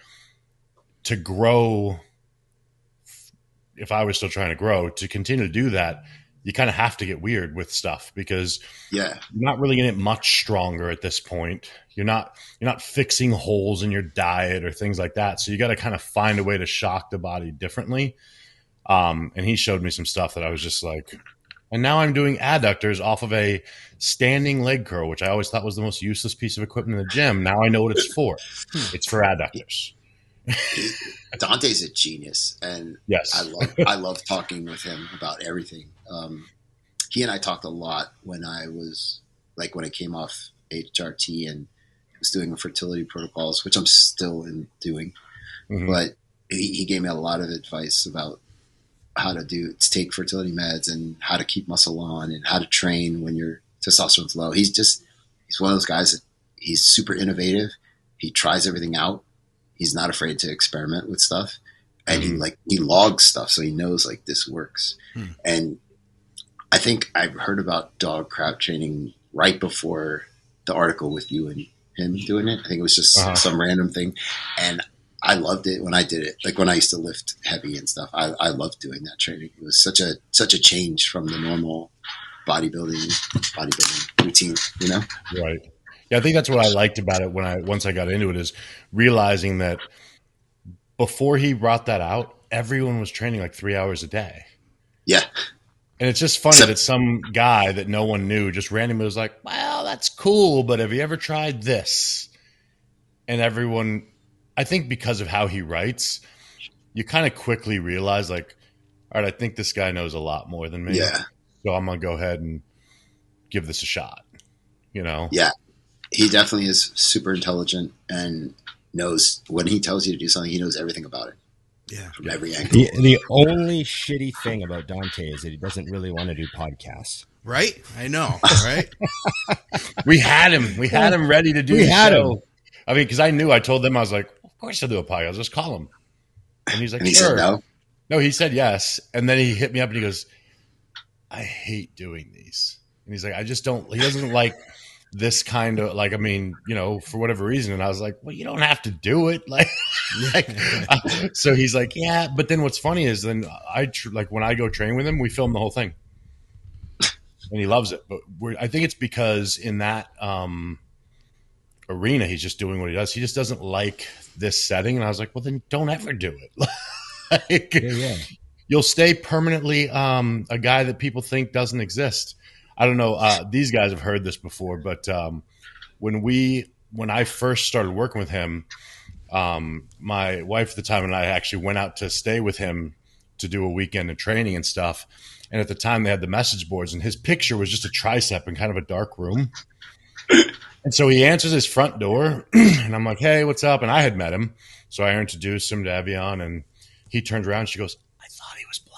to grow, if I was still trying to grow, to continue to do that, you kind of have to get weird with stuff because Yeah, you're not really going to get much stronger at this point. You're not you're not fixing holes in your diet or things like that. So you got to kind of find a way to shock the body differently. Um, and he showed me some stuff that I was just like, and now I'm doing adductors off of a standing leg curl, which I always thought was the most useless piece of equipment in the gym. Now I know what it's for. It's for adductors. Dante's a genius, and Yes. I love I love talking with him about everything. Um, he and I talked a lot when I was like when I came off HRT and was doing fertility protocols, which I'm still in doing. Mhm. But he, he gave me a lot of advice about how to do to take fertility meds and how to keep muscle on and how to train when your testosterone's low. He's just he's one of those guys that he's super innovative. He tries everything out. He's not afraid to experiment with stuff. And he Mhm. like he logs stuff so he knows like this works. Hmm. And I think I've heard about dog crap training right before the article with you and him doing it. I think it was just Uh-huh. some random thing. And I loved it when I did it. Like when I used to lift heavy and stuff. I, I loved doing that training. It was such a such a change from the normal bodybuilding bodybuilding routine, you know? Right. Yeah, I think that's what I liked about it when I once I got into it is realizing that before he brought that out, everyone was training like three hours a day. Yeah. And it's just funny So- that some guy that no one knew just randomly was like, "Well, that's cool, but have you ever tried this?" And everyone, I think, because of how he writes, you kind of quickly realize, like, all right, I think this guy knows a lot more than me. Yeah. So I'm gonna go ahead and give this a shot. You know? Yeah. He definitely is super intelligent and knows when he tells you to do something, he knows everything about it Yeah. from every angle. The, the only shitty thing about Dante is that he doesn't really want to do podcasts. Right? I know. Right? We had him. We had him ready to do We the had show. him. I mean, because I knew I told them I was like, of course he'll do a podcast. Just call him. And he's like, And he sure. said no. No, he said yes. And then he hit me up and he goes, I hate doing these. And he's like, I just don't, he doesn't like this kind of, like, I mean, you know, for whatever reason. And I was like, well, you don't have to do it. Like, like, uh, so he's like, yeah. But then what's funny is then I tr- like when I go train with him, we film the whole thing, and he loves it. But we're, I think it's because in that um, arena, he's just doing what he does. He just doesn't like this setting, and I was like, well, then don't ever do it. like, Yeah, yeah. you'll stay permanently um, a guy that people think doesn't exist. I don't know. Uh, these guys have heard this before, but um, when we when I first started working with him, um, my wife at the time and I actually went out to stay with him to do a weekend of training and stuff. And at the time, they had the message boards, and his picture was just a tricep in kind of a dark room. And so he answers his front door, and I'm like, "Hey, what's up?" And I had met him, so I introduced him to Avion, and he turns around. And she goes, "I thought he was black."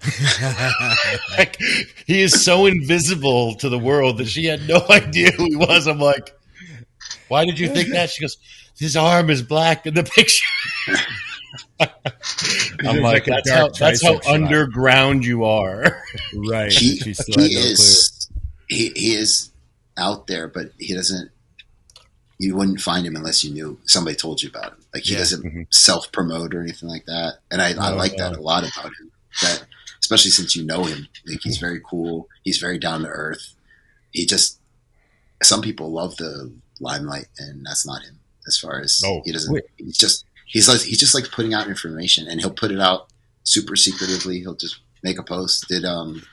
like he is so invisible to the world that she had no idea who he was. I'm like, "Why did you think that?" She goes, "His arm is black in the picture." I'm like, like "That's how that's how underground you are." Right. he, She still he no is he, he is out there, but he doesn't. You wouldn't find him unless you knew somebody told you about him. Like he Yeah. doesn't Mhm. self promote or anything like that. And I, I No, like that a lot about him. That especially since you know him, like he's very cool. He's very down to earth. He just some people love the limelight, and that's not him. As far as No. he doesn't, Wait. he's just he's like he just likes putting out information, and he'll put it out super secretively. He'll just make a post. Did um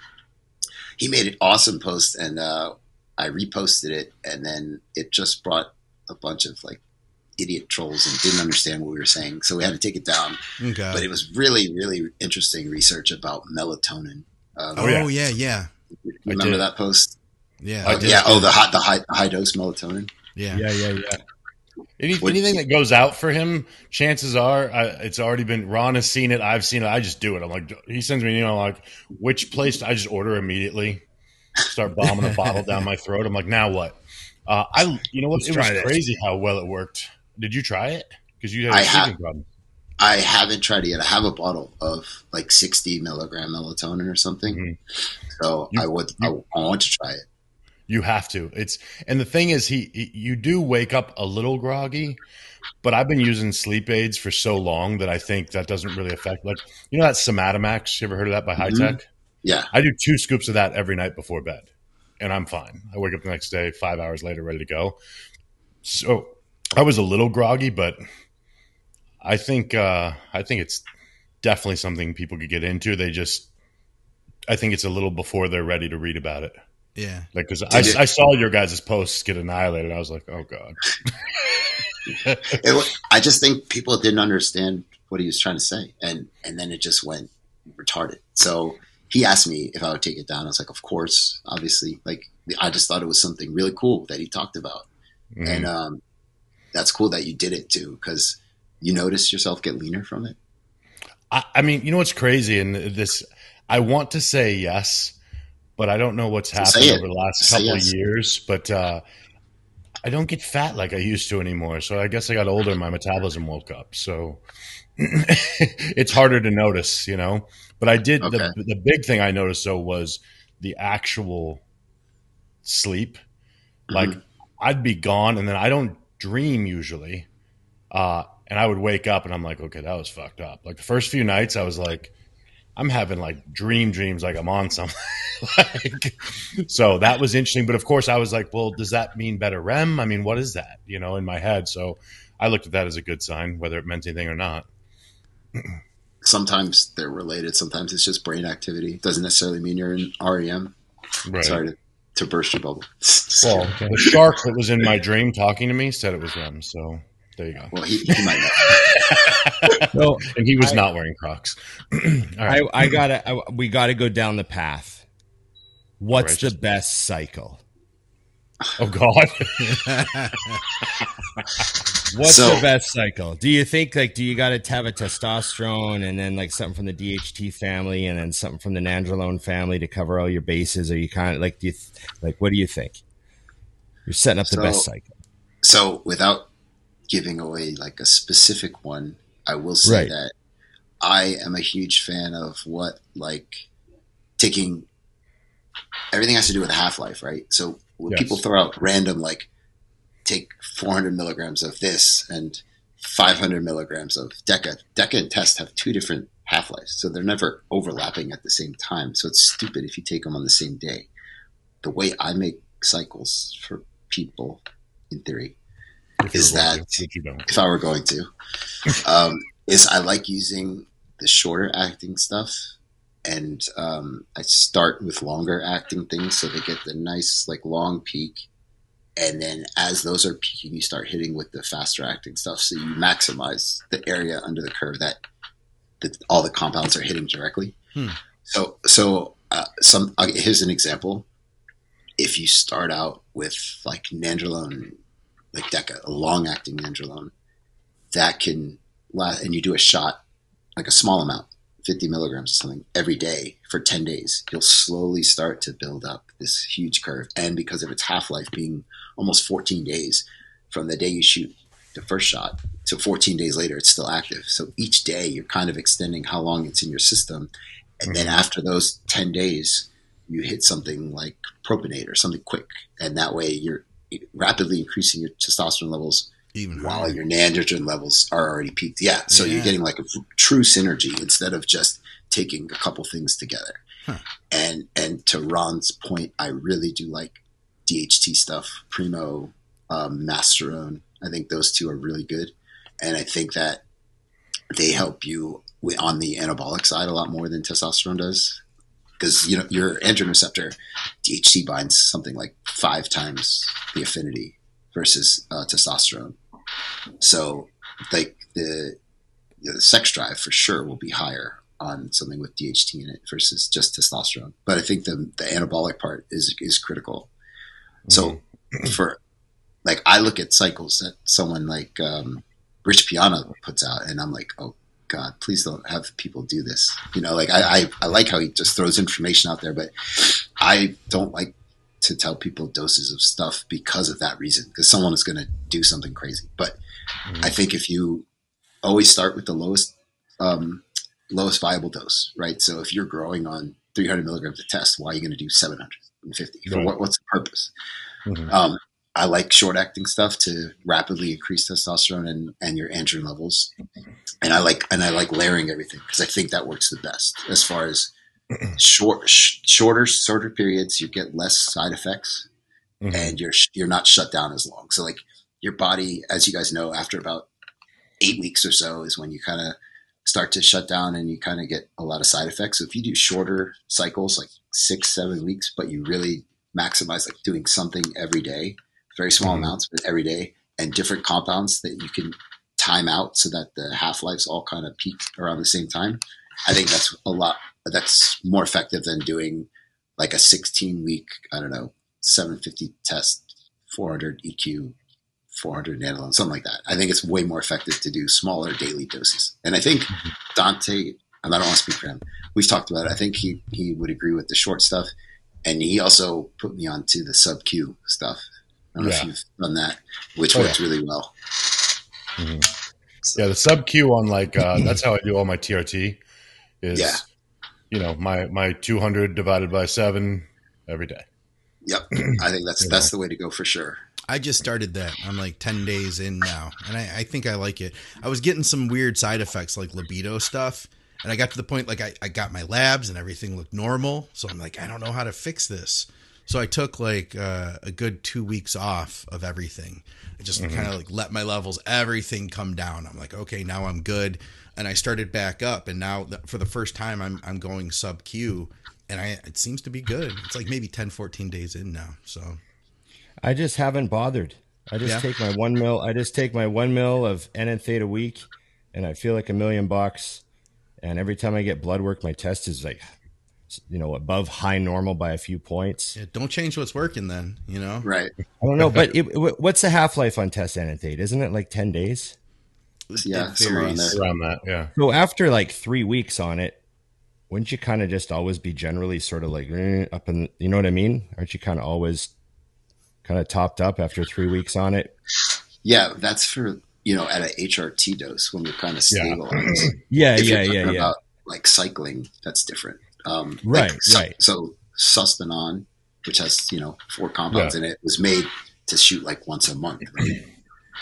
he made an awesome post, and uh, I reposted it, and then it just brought a bunch of like idiot trolls and didn't understand what we were saying, so we had to take it down. Okay. But it was really, really interesting research about melatonin. Um, oh yeah. yeah, yeah, remember that post? yeah, I Uh, yeah. Oh, the high, the high, high dose melatonin. yeah. Yeah, yeah, yeah. Any, anything that goes out for him, chances are uh, it's already been. Ron has seen it. I've seen it. I just do it. I'm like, he sends me an email like, which place? I just order immediately. Start bombing a bottle down my throat. I'm like, now what? Uh, I, you know what? Let's it was try this. crazy how well it worked. Did you try it? Because you had a have. sleeping problem. I haven't tried it yet. I have a bottle of like 60 milligram melatonin or something. Mhm. So You- I would, I, I want to try it. You have to. It's and the thing is, he, he you do wake up a little groggy, but I've been using sleep aids for so long that I think that doesn't really affect. Like you know that Somatamax. You ever heard of that by High Mhm. Tech? Yeah. I do two scoops of that every night before bed, and I'm fine. I wake up the next day, five hours later, ready to go. So I was a little groggy, but I think uh, I think it's definitely something people could get into. They just, I think it's a little before they're ready to read about it. yeah. Like, because I, I saw your guys' posts get annihilated. I was like, oh god. It, I just think people didn't understand what he was trying to say, and and then it just went retarded. So he asked me if I would take it down. I was like, of course, obviously. Like I just thought it was something really cool that he talked about, Mhm. and um, that's cool that you did it too because you noticed yourself get leaner from it. I, I mean, you know what's crazy, and this, I want to say yes, but I don't know what's So happened over the last Just couple yes. of years. But uh, I don't get fat like I used to anymore. So I guess I got older, and my metabolism woke up. So it's harder to notice, you know. But I did the Okay. the big thing I noticed though was the actual sleep. Like I'd be gone, and then I don't dream usually. Uh, and I would wake up, and I'm like, okay, that was fucked up. Like the first few nights, I was like, I'm having like dream dreams, like I'm on something. like, so that was interesting. But of course, I was like, well, does that mean better REM? I mean, what is that? You know, in my head. So I looked at that as a good sign, whether it meant anything or not. Sometimes they're related. Sometimes it's just brain activity. Doesn't necessarily mean you're in REM. Right. Sorry to, to burst your bubble. Well, the shark that was in my dream talking to me said it was REM. So there you go. well, he, he might know. So And he was I- not wearing Crocs. All I. I gotta, I, we gotta go down the path. What's Righteous. the best cycle? Oh God. What's So- the best cycle? Do you think like do you got to have a testosterone and then like something from the DHT family and then something from the nandrolone family to cover all your bases? Or you kind of like do you th- like what do you think? You're setting up the So- best cycle. So, without giving away like a specific one, I will say Right. that I am a huge fan of what like taking everything has to do with half life, right? So when Yes. people throw out random like take 400 milligrams of this and 500 milligrams of Deca. Deca and Test have two different half lives, so they're never overlapping at the same time. So it's stupid if you take them on the same day. The way I make cycles for people, in theory, If is that- to, you don't. if I were going to, um, is I like using the shorter acting stuff. And um, I start with longer acting things so they get the nice, like, long peak. And then as those are peaking, you start hitting with the faster acting stuff. So you maximize the area under the curve that, that all the compounds are hitting directly. Hmm. So, so uh, some uh, here's an example. If you start out with like nandrolone like Deca, a long acting nandrolone, that can last, and you do a shot, like a small amount, 50 milligrams or something, every day for 10 days, you'll slowly start to build up this huge curve. And because of its half life being almost 14 days from the day you shoot the first shot to 14 days later, it's still active. So each day you're kind of extending how long it's in your system. And then mm-hmm. after those 10 days, you hit something like propionate or something quick. And that way you're rapidly increasing your testosterone levels Even while higher. your androgen levels are already peaked. Yeah, so Yeah. you're getting like a true synergy instead of just taking a couple things together. Huh. And and to Ron's point, I really do like DHT stuff, Primo, um, Masterone. I think those two are really good, and I think that they help you on the anabolic side a lot more than testosterone does. Because you know your androgen receptor, DHT binds something like five times the affinity versus uh, testosterone. So, like the, the sex drive for sure will be higher on something with DHT in it versus just testosterone. But I think the the anabolic part is is critical. So for like I look at cycles that someone like um, Rich Piana puts out, and I'm like, oh God, please don't have people do this. You know, like I, I I like how he just throws information out there, but I don't like to tell people doses of stuff because of that reason, because someone is going to do something crazy. But I think if you always start with the lowest um, lowest viable dose, right? So if you're growing on 300 milligrams of test, why are you going to do 750? For Right. what, what's the purpose? Mhm. Um, I like short acting stuff to rapidly increase testosterone and, and your androgen levels, and I like and I like layering everything because I think that works the best as far as short sh- shorter shorter periods you get less side effects Mhm. and you're sh- you're not shut down as long. So like your body, as you guys know, after about eight weeks or so is when you kind of start to shut down and you kind of get a lot of side effects. So if you do shorter cycles, like six seven weeks, but you really maximize like doing something every day, very small Mhm. amounts, but every day, and different compounds that you can time out so that the half lives all kind of peak around the same time. I think that's a lot. That's more effective than doing like a 16 week, I don't know, 750 test, 400 EQ, 400 nanoline, something like that. I think it's way more effective to do smaller daily doses. And I think Dante, and I don't want to speak for him, we've talked about it. I think he, he would agree with the short stuff. And he also put me onto the sub Q stuff. I don't know if you've done that, which Oh, works really well. Mhm. Yeah, the sub Q on like uh, that's how I do all my TRT. Is Yeah. You know my my 200 divided by seven every day. Yep. I think that's, You that's the way to go for sure. I just started that. I'm like 10 days in now, and I, I think I like it. I was getting some weird side effects like libido stuff, and I got to the point like I, I got my labs and everything looked normal. So I'm like, I don't know how to fix this. So I took like uh, a good two weeks off of everything. I just kind of like let my levels, everything come down. I'm like, okay, now I'm good. And I started back up, and now th- for the first time, I'm I'm going sub Q, and I it seems to be good. It's like maybe 10, 14 days in now. So I just haven't bothered. I just Yeah. take my one mil. I just take my one mil of NNtheta a week, and I feel like a million bucks. And every time I get blood work, my test is like, you know, above high normal by a few points. yeah, don't change what's working then. You know. Right. I don't know, but it, it- what's the half life on test NNtheta? Isn't it like ten days? Yeah, It around varies. there. Around that, yeah. So after like three weeks on it, wouldn't you kind of just always be generally sort of like eh, up in, you know what I mean? Aren't you kind of always kind of topped up after three weeks on it? Yeah, that's for you know at a HRT dose when you're kind of Yeah. stabilized. Yeah, If yeah, you're yeah, yeah. About like cycling, that's different. Um, Right, like, right. So sustanon, which has you know four compounds in it, was made to shoot like once a month. Right?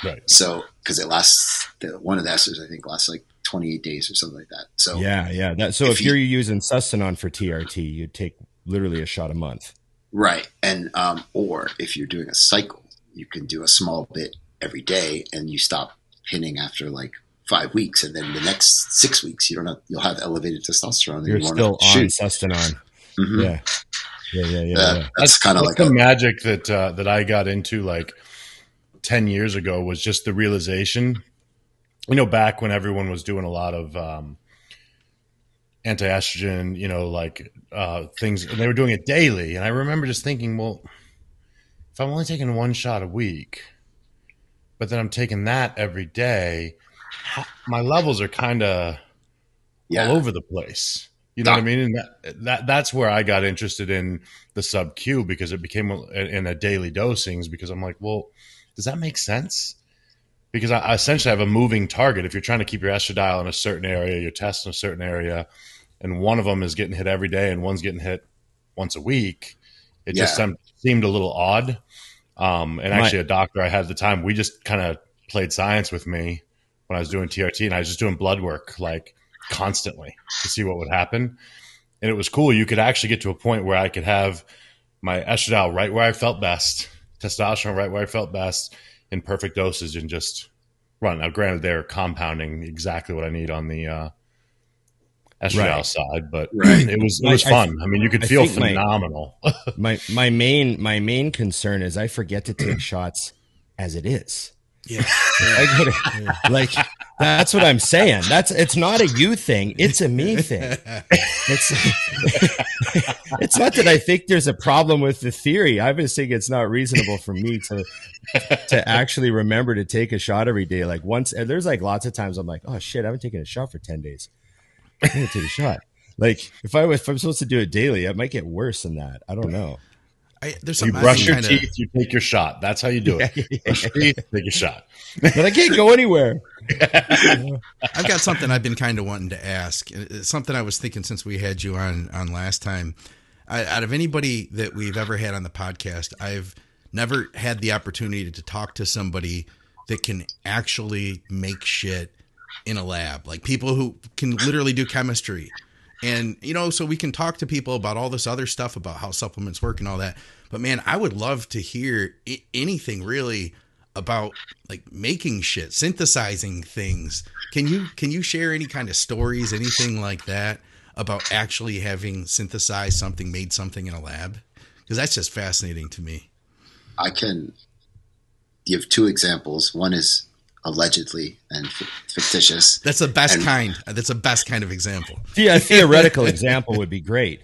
Right. So because it lasts, the, one of the esters I think lasts like 28 days or something like that. So Yeah, yeah. That, so If if, you- you're using Sustanon for TRT, you'd take literally a shot a month. right, and um, or if you're doing a cycle, you can do a small bit every day, and you stop pinning after like five weeks, and then the next six weeks you don't have you'll have elevated testosterone. You're you still on shoot. Sustanon. Mhm. Yeah. Yeah, yeah, yeah. Uh, yeah. That's kind of like the a, magic that uh, that I got into like ten years ago was just the realization. You know, back when everyone was doing a lot of um, anti-estrogen, you know, like uh, things, and they were doing it daily. And I remember just thinking, well, if I'm only taking one shot a week, but then I'm taking that every day, my levels are kind of yeah. all over the place. You know what I mean? And that, that that's where I got interested in the sub Q because it became a, in a daily dosings because I'm like, well, does that make sense? Because I, I essentially have a moving target. If you're trying to keep your estradiol in a certain area, your test in a certain area, and one of them is getting hit every day and one's getting hit once a week, it just Yeah. sem- seemed a little odd. Um, and actually, a doctor I had at the time, we just kind of played science with me when I was doing TRT, and I was just doing blood work like constantly to see what would happen. And it was cool. You could actually get to a point where I could have my estradiol right where I felt best, testosterone right where I felt best, in perfect dosage, and just run. Now, granted, they're compounding exactly what I need on the uh, estradiol Right. side, but Right. it was it was I fun. I, mean, you could I feel think my- phenomenal. my my main my main concern is I forget to take shots as it is. Yeah. I get it. Like that's what I'm saying. That's it's not a you thing. It's a me thing. It's it's not that I think there's a problem with the theory. I just think it's not reasonable for me to to actually remember to take a shot every day. Like once, and there's like lots of times I'm like, oh shit, I haven't taken a shot for ten days. I'm gonna take a shot. Like if I if I'm supposed to do it daily, it might get worse than that. I don't know. I, there's you brush your kinda, teeth, you take your shot. That's how you do it. Brush your teeth, take your shot. But I can't go anywhere. I've got something I've been kind of wanting to ask. It's something I was thinking since we had you on on last time. I, out of anybody that we've ever had on the podcast, I've never had the opportunity to talk to somebody that can actually make shit in a lab, like people who can literally do chemistry. And you know, so we can talk to people about all this other stuff about how supplements work and all that. But man, I would love to hear I- anything really about like making shit, synthesizing things. Can you can you share any kind of stories, anything like that about actually having synthesized something, made something in a lab? Because that's just fascinating to me. I can give two examples. One is allegedly and f- fictitious. That's the best And- kind. That's the best kind of example. Yeah, a theoretical example would be great.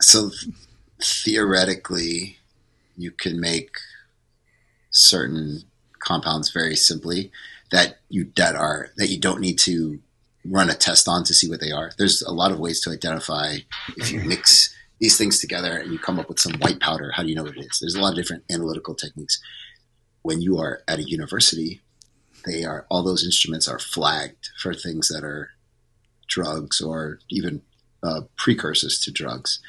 So theoretically, you can make certain compounds very simply that you that are that you don't need to run a test on to see what they are. There's a lot of ways to identify if you mix these things together and you come up with some white powder. How do you know what it is? There's a lot of different analytical techniques. When you are at a university, they are all those instruments are flagged for things that are drugs or even uh, precursors to drugs.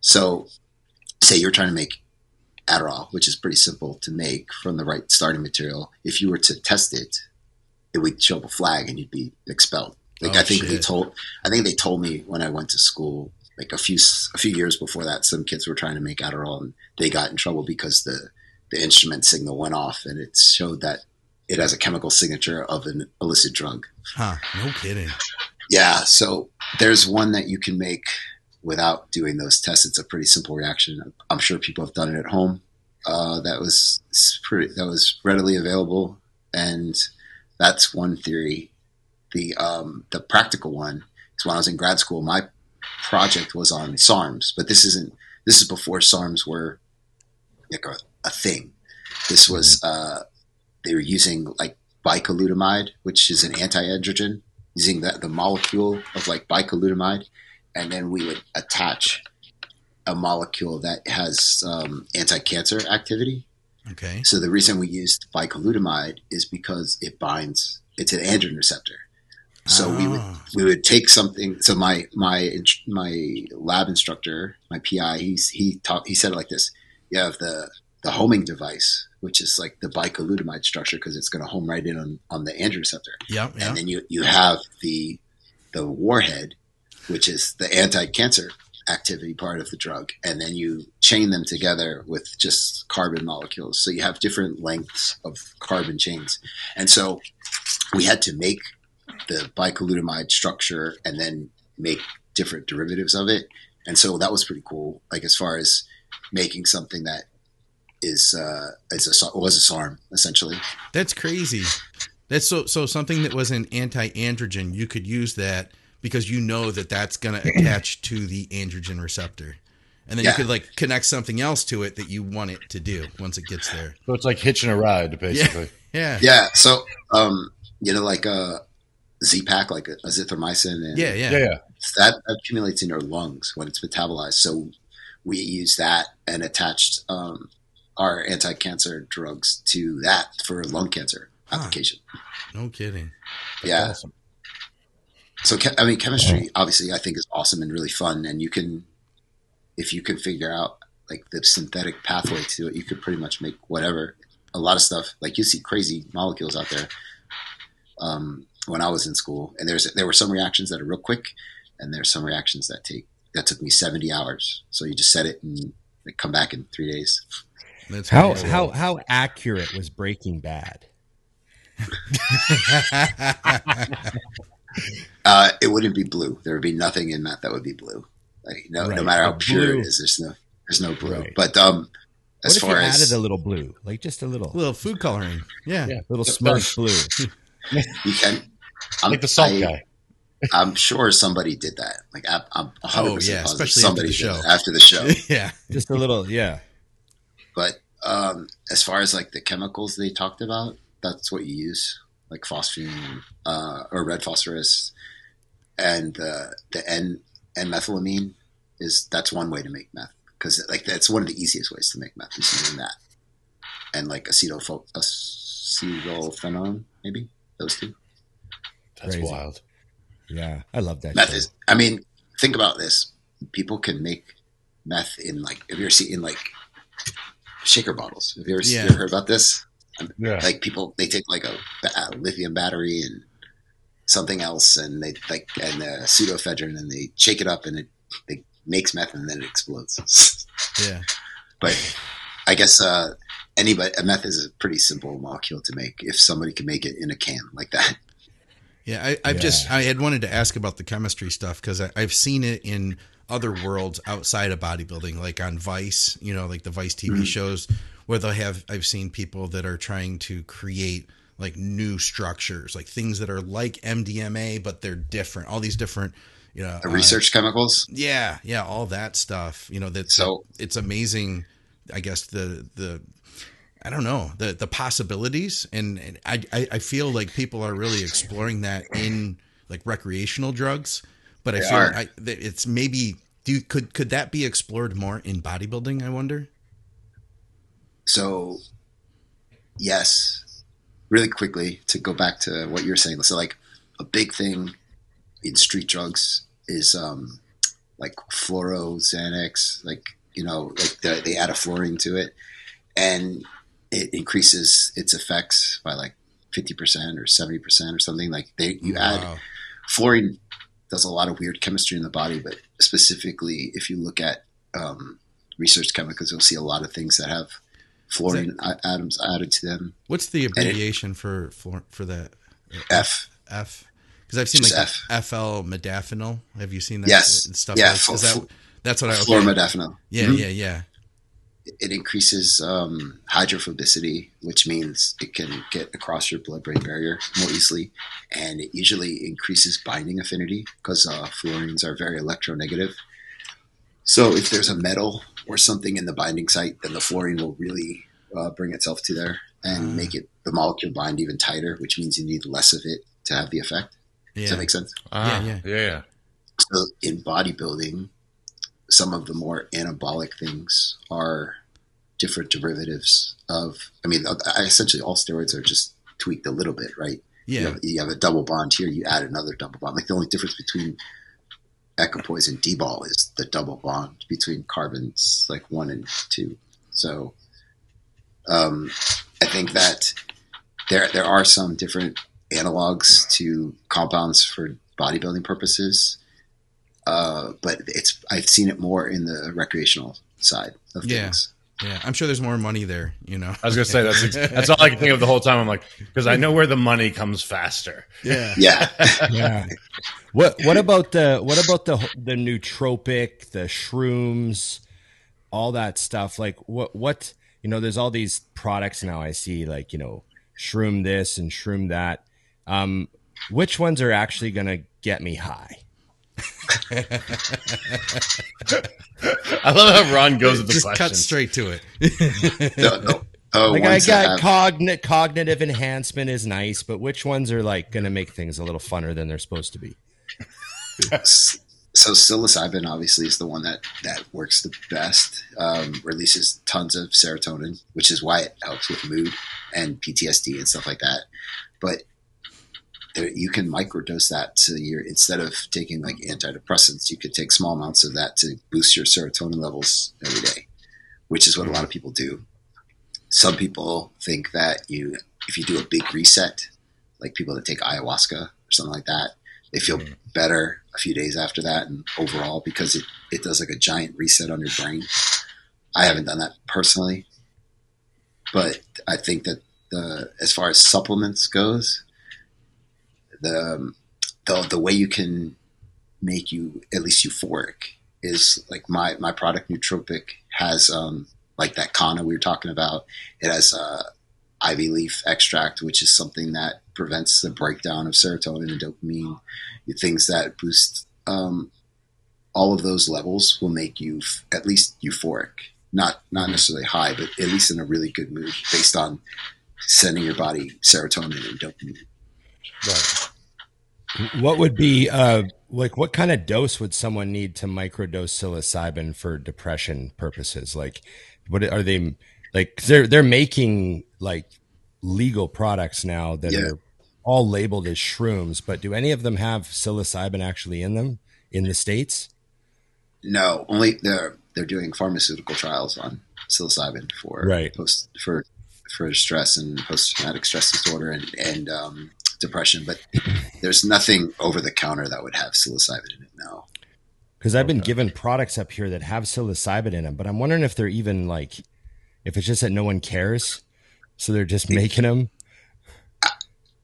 So, say you're trying to make Adderall, which is pretty simple to make from the right starting material. If you were to test it, it would show up a flag and you'd be expelled. Like Oh, I think they told, I think they told me when I went to school, like a few a few years before that, some kids were trying to make Adderall and they got in trouble because the the instrument signal went off and it showed that it has a chemical signature of an illicit drug. Huh? No kidding. Yeah, so there's one that you can make without doing those tests. It's a pretty simple reaction. I'm sure people have done it at home. Uh, that was pretty. That was readily available, and that's one theory. The um, the practical one is when I was in grad school. My project was on SARMs, but this isn't. This is before SARMs were like a, a thing. This was uh, they were using like bicalutamide, which is an anti-androgen, using the, the molecule of like bicalutamide, and then we would attach a molecule that has um, anti-cancer activity. Okay. So the reason we used bicalutamide is because it binds. It's an androgen receptor. So we would Ah. we would take something. So my my my lab instructor, my PI, he's he taught he said it like this: you have the the homing device, which is like the bicalutamide structure because it's going to home right in on, on the androgen receptor. Yeah, yeah. And then you, you have the the warhead, which is the anti-cancer activity part of the drug, and then you chain them together with just carbon molecules. So you have different lengths of carbon chains, and so we had to make the bicalutamide structure and then make different derivatives of it, and so that was pretty cool. Like as far as making something that is uh, is a was a SARM essentially. That's crazy. That's so so something that was an anti-androgen. You could use that because you know that that's going to attach to the androgen receptor, and then Yeah. you could like connect something else to it that you want it to do once it gets there. So it's like hitching a ride, basically. Yeah, Yeah. So um, you know, like a Z pack, like a azithromycin, and yeah, yeah. Yeah, yeah. that accumulates in your lungs when it's metabolized. So we use that and attached um, our anti-cancer drugs to that for lung cancer Huh. application. No kidding. yeah. Awesome. So I mean, chemistry obviously I think is awesome and really fun, and you can, if you can figure out like the synthetic pathway to it, you could pretty much make whatever. A lot of stuff like you see crazy molecules out there. Um, when I was in school, and there's there were some reactions that are real quick, and there's some reactions that take that took me 70 hours. So you just set it and come back in three days. That's How crazy. how how accurate was Breaking Bad? Uh, it wouldn't be blue. There would be nothing in that that would be blue. Like no, no matter how but pure blue- it is, there's no there's no blue. Right. But um, What as if you far as added a little blue, like just a little, a little food coloring. Yeah. Yeah. little Smurf blue? you can, I'm, Like the salt I- guy. I'm sure somebody did that. Like I, I'm 100 Oh, yeah, positive especially somebody after the did show. that after the show. yeah. Just a little, yeah. But um, as far as like the chemicals they talked about, that's what you use, like phosphine uh, or red phosphorus, and uh, the N N methylamine is that's one way to make meth because like that's one of the easiest ways to make meth is using that, and like acetopho- acetophenone maybe those two. That's Crazy. wild. Yeah, I love that. Meth show. is. I mean, think about this. People can make meth in like. Have you ever seen like shaker bottles? Have you ever, Yeah. you ever heard about this? Yeah. Like people, they take like a, a lithium battery and something else, and they like and uh, pseudoephedrine, and they shake it up, and it, it makes meth, and then it explodes. Yeah. but I guess uh, anybody, a meth is a pretty simple molecule to make. If somebody can make it in a can like that, Yeah, I, I've Yeah. just I had wanted to ask about the chemistry stuff because I've seen it in other worlds outside of bodybuilding, like on Vice, you know, like the Vice TV Mhm. shows, where they'll have I've seen people that are trying to create like new structures, like things that are like MDMA but they're different. All these different, you know, the uh, research chemicals. yeah, yeah, all that stuff. You know, that So- it's amazing. I guess the the I don't know the the possibilities, and, and I I feel like people are really exploring that in like recreational drugs. But I They feel. I, it's maybe do you, could could that be explored more in bodybuilding? I wonder. So, yes, really quickly to go back to what you're saying. So, like a big thing in street drugs is um, like fluoro Xanax. Like you know, like the, they add a fluorine to it, and it increases its effects by like fifty percent or seventy percent or something. Like they you add Wow. fluorine does a lot of weird chemistry in the body, but specifically if you look at um, research chemicals, you'll see a lot of things that have fluorine a- atoms added to them. What's the abbreviation for for for that F. F? Because I've seen Just like F. FL modafinil. Have you seen that? Yes. stuff. Yeah, like, fl- that, that's what I. Okay. Fluoromodafinil. Yeah, Mhm. yeah, yeah. It increases um, hydrophobicity, which means it can get across your blood-brain barrier more easily, and it usually increases binding affinity because uh, fluorines are very electronegative. So if there's a metal or something in the binding site, then the fluorine will really uh, bring itself to there and Ah. make it the molecule bind even tighter, which means you need less of it to have the effect. Does that make sense? Ah, yeah. yeah, yeah. So in bodybuilding, some of the more anabolic things are different derivatives of. I mean, essentially all steroids are just tweaked a little bit, right? You yeah. have, you have a double bond here, you add another double bond. Like the only difference between equipoise and D-ball is the double bond between carbons, like one and two. So Um, I think that there there are some different analogs to compounds for bodybuilding purposes, uh, but it's I've seen it more in the recreational side of Yeah. things. Yeah, I'm sure there's more money there. You know. I was gonna say that's that's all I can think of the whole time. I'm like, because I know where the money comes faster. Yeah. Yeah, yeah. What what about the what about the the nootropic, the shrooms, all that stuff? Like what what you know? There's all these products now. I see like you know shroom this and shroom that. Um, which ones are actually going to get me high? I love how Ron goes with the Just question. cut straight to it. the, the, the Like I got have- cogn- cognitive enhancement is nice, but which ones are like going to make things a little funner than they're supposed to be? so psilocybin obviously is the one that that works the best um, releases tons of serotonin which is why it helps with mood and ptsd and stuff like that but there, you can microdose that to your instead of taking like antidepressants you could take small amounts of that to boost your serotonin levels every day which is what a mm-hmm. lot of people do. Some people think that you if you do a big reset like people that take ayahuasca or something like that they feel mm-hmm. better a few days after that and overall because it, it does like a giant reset on your brain. I haven't done that personally, but I think that the as far as supplements goes, the um, the the way you can make you at least euphoric is like my my product nootropic has um like that kana we were talking about. It has uh ivy leaf extract, which is something that prevents the breakdown of serotonin and dopamine. Things that boost um, all of those levels will make you f- at least euphoric, not not necessarily high, but at least in a really good mood, based on sending your body serotonin and dopamine. Right. What would be uh like what kind of dose would someone need to microdose psilocybin for depression purposes? Like what are they like 'cause they're they're making like legal products now that Yeah. are all labeled as shrooms, but do any of them have psilocybin actually in them in the states? No, only they're they're doing pharmaceutical trials on psilocybin for Right. post for for stress and post traumatic stress disorder and and um, depression, but there's nothing over the counter that would have psilocybin in it. No. Because I've been Okay. given products up here that have psilocybin in them, but I'm wondering if they're even like, if it's just that no one cares, so they're just making them.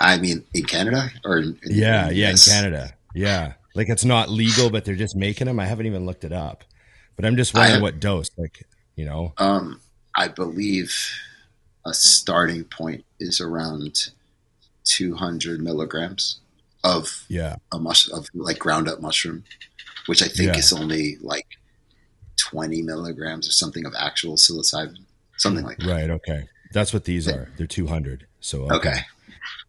I mean, in Canada or in, in Yeah, the yeah, in Canada, yeah, like it's not legal, but they're just making them. I haven't even looked it up, but I'm just wondering have- what dose, like you know. Um, I believe a starting point is around 200 milligrams of Yeah, a mush of like ground up mushroom, which I think Yeah. is only like 20 milligrams or something of actual psilocybin, something like that. right. Okay, that's what these are. They're 200. So Okay.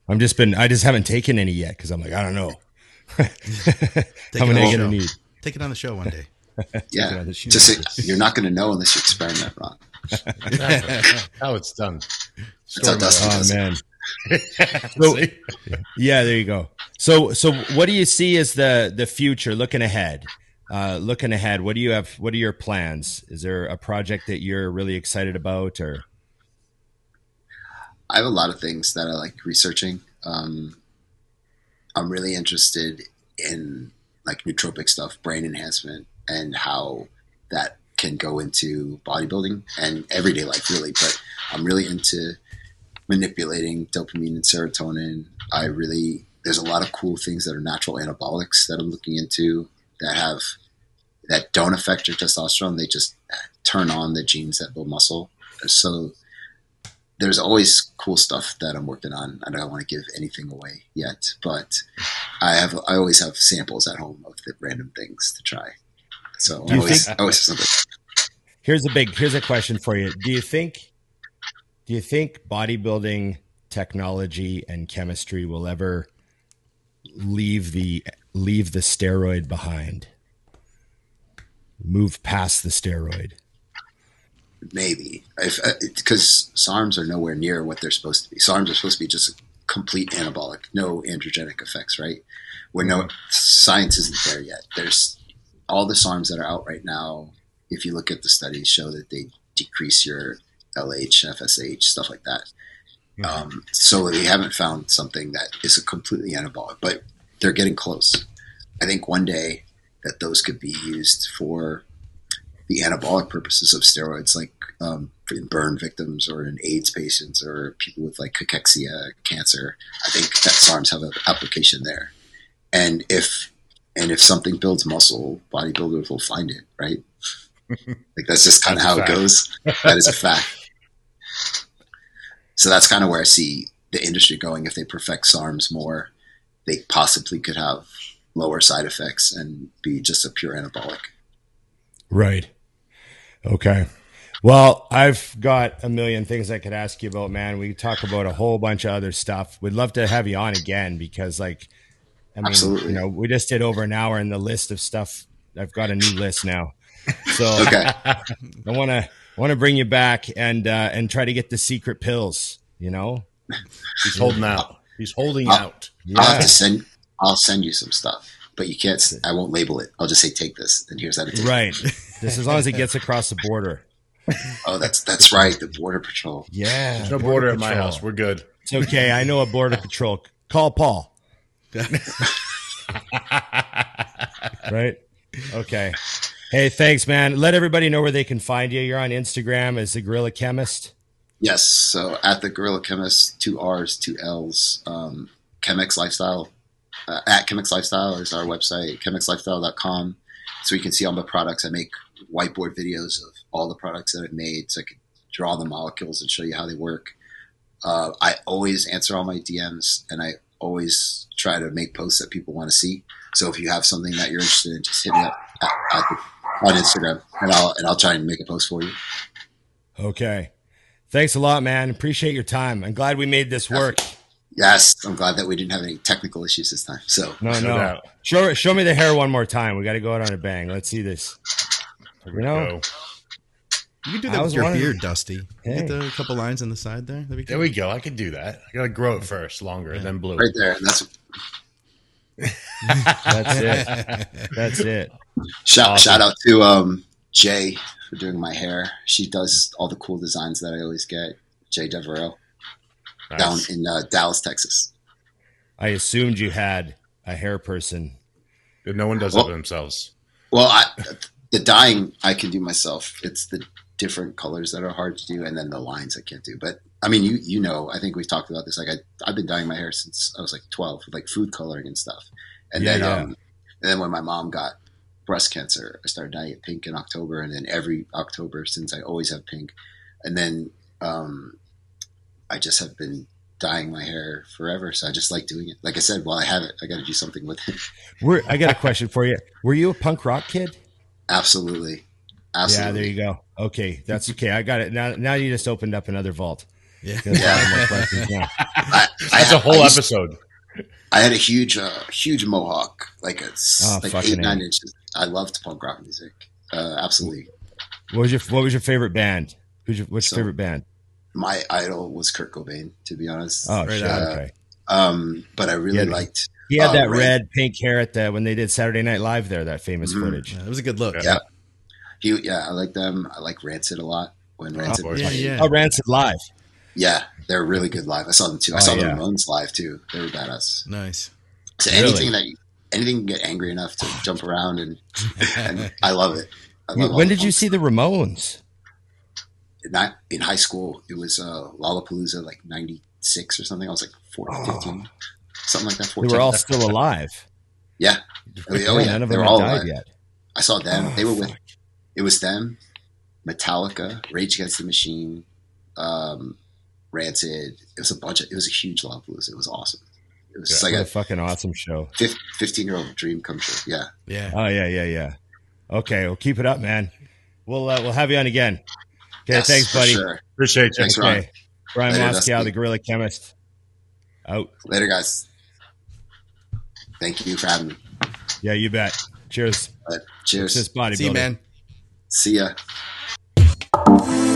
I'm just been. I just haven't taken any yet because I'm like I don't know. How it many on are you gonna need? Take it on the show one day. Yeah. Yeah, Just numbers. you're not going to know unless you experiment, Ron. How it's done. That's how Dustin Oh does it. Man. So, Yeah, there you go. So, so what do you see as the the future? Looking ahead, uh, looking ahead. What do you have? What are your plans? Is there a project that you're really excited about, or I have a lot of things that I like researching. Um, I'm really interested in like nootropic stuff, brain enhancement, and how that can go into bodybuilding and everyday life, really. But I'm really into manipulating dopamine and serotonin. I really there's a lot of cool things that are natural anabolics that I'm looking into that have that don't affect your testosterone. They just turn on the genes that build muscle. So there's always cool stuff that I'm working on. I don't want to give anything away yet, but I have I always have samples at home of the random things to try. So always, think- always have something. here's a big here's a question for you. Do you think do you think bodybuilding technology and chemistry will ever leave the leave the steroid behind? Move past the steroid. Maybe because uh, SARMs are nowhere near what they're supposed to be. SARMs are supposed to be just a complete anabolic, no androgenic effects, right? Where no science isn't there yet. There's all the SARMs that are out right now. If you look at the studies, show that they decrease your LH, FSH, stuff like that. Um, so they haven't found something that is a completely anabolic, but they're getting close. I think one day that those could be used for the anabolic purposes of steroids, like um, in burn victims or in AIDS patients or people with like cachexia, cancer. I think that SARMs have an application there. And if and if something builds muscle, bodybuilders will find it, right? like that's just kind of how it goes. That is a fact. So that's kind of where I see the industry going. If they perfect SARMs more, they possibly could have lower side effects and be just a pure anabolic. Right. Okay. Well, I've got a million things I could ask you about, man. We could talk about a whole bunch of other stuff. We'd love to have you on again because, like, I mean, Absolutely. you know, we just did over an hour in the list of stuff. I've got a new list now, so Okay. I want to want to bring you back and uh, and try to get the secret pills. You know, He's holding out. He's holding out. I'll have yeah, to send. I'll send you some stuff, but you can't. I won't label it. I'll just say take this, and here's how to take it. right. Just as long as it gets across the border. Oh, that's that's right. The border patrol. Yeah, There's no border at my house. We're good. It's okay. I know a border patrol. Call Paul. right? Okay. Hey, thanks, man. Let everybody know where they can find you. You're on Instagram as the Gorilla Chemist. Yes. So at the Gorilla Chemist, two R's, two L's. Um, Chemex Lifestyle. Uh, at Chemex Lifestyle is our website. ChemexLifestyle.com. So you can see all my products. I make whiteboard videos of all the products that I've made, so I can draw the molecules and show you how they work. Uh, I always answer all my DMs, and I always try to make posts that people want to see. So if you have something that you're interested in, just hit me up at, at the, on Instagram, and I'll and I'll try and make a post for you. Okay. Thanks a lot, man. Appreciate your time. I'm glad we made this work. Yes, I'm glad that we didn't have any technical issues this time. So No, No no. Show show me the hair one more time. We got to go out on a bang. Let's see this. Here You know, go. You can do that was with your wondering- beard, Dusty. Hey. Get the a couple lines on the side there. That'd be There we go. I could do that. I gotta grow it first, longer, and then blue. right there, that's That's it. That's it. Shout Awesome. shout out to um, Jay for doing my hair. She does all the cool designs that I always get. Jay Devereaux Nice. down in uh, Dallas, Texas. I assumed you had a hair person. No one does Well- it themselves. Well, I, the dyeing I can do myself. It's the different colors that are hard to do, and then the lines I can't do. But I mean, you you know, I think we've talked about this. Like I, I've been dyeing my hair since I was like twelve, with like food coloring and stuff. And Yeah, then, yeah. um, and then when my mom got breast cancer, I started dyeing pink in October, and then every October since I always have pink. And then um, I just have been dyeing my hair forever. So I just like doing it. Like I said, while I have it, I got to do something with it. Were, I got a question for you. Were you a punk rock kid? Absolutely, Yeah, there you go. Okay, that's okay. I got it. Now, now you just opened up another vault. Yeah. That's Yeah. all my questions now. I, I That's a whole I used- episode. I had a huge, uh, huge mohawk, like a s- Oh, like fucking eight nine A. inches. I loved punk rock music. Uh, absolutely, What was your What was your favorite band? Who's your What's your favorite band? my idol was Kurt Cobain, to be honest. Oh, Right shit. on. Okay. Um, but I really Yeah. liked. He had Oh, that Red. red pink hair at the when they did Saturday Night Live. There, that famous Mhm. footage. Yeah, it was a good look. Yeah. Yeah, he. Yeah, I like them. I like Rancid a lot. When Rancid course. was Yeah, like, yeah. Oh, Rancid Live. yeah, they're really good live. I saw them too. I Oh, saw yeah. the Ramones live too. They were badass. Nice. So Really? anything that you, anything can get angry enough to jump around and, and I love it. I love When did you see the Ramones? not in high school. It was uh, Lollapalooza, like '96 or something. I was like 14, 15, something like that. They 14. were all still alive. yeah. Oh, yeah, oh. None of They them were all died alive. yet. I saw them. Oh, they were with. fuck. It was them, Metallica, Rage Against the Machine, um, Rancid. It was a bunch of. It was a huge Lollapalooza. It was awesome. It was just What like a a fucking awesome show. 15 year old dream come true. Yeah. Yeah. Oh yeah, yeah, yeah. Okay, well keep it up, man. We'll uh, we'll have you on again. Okay, Yes, thanks, buddy. Sure. Appreciate you. Thanks, Ron. Okay, Brian Later, Moscow, the Gorilla Chemist. Out. Later, guys. Thank you for having me. Yeah, you bet. Cheers. Uh, cheers. This bodybuilder. See you, man. See ya.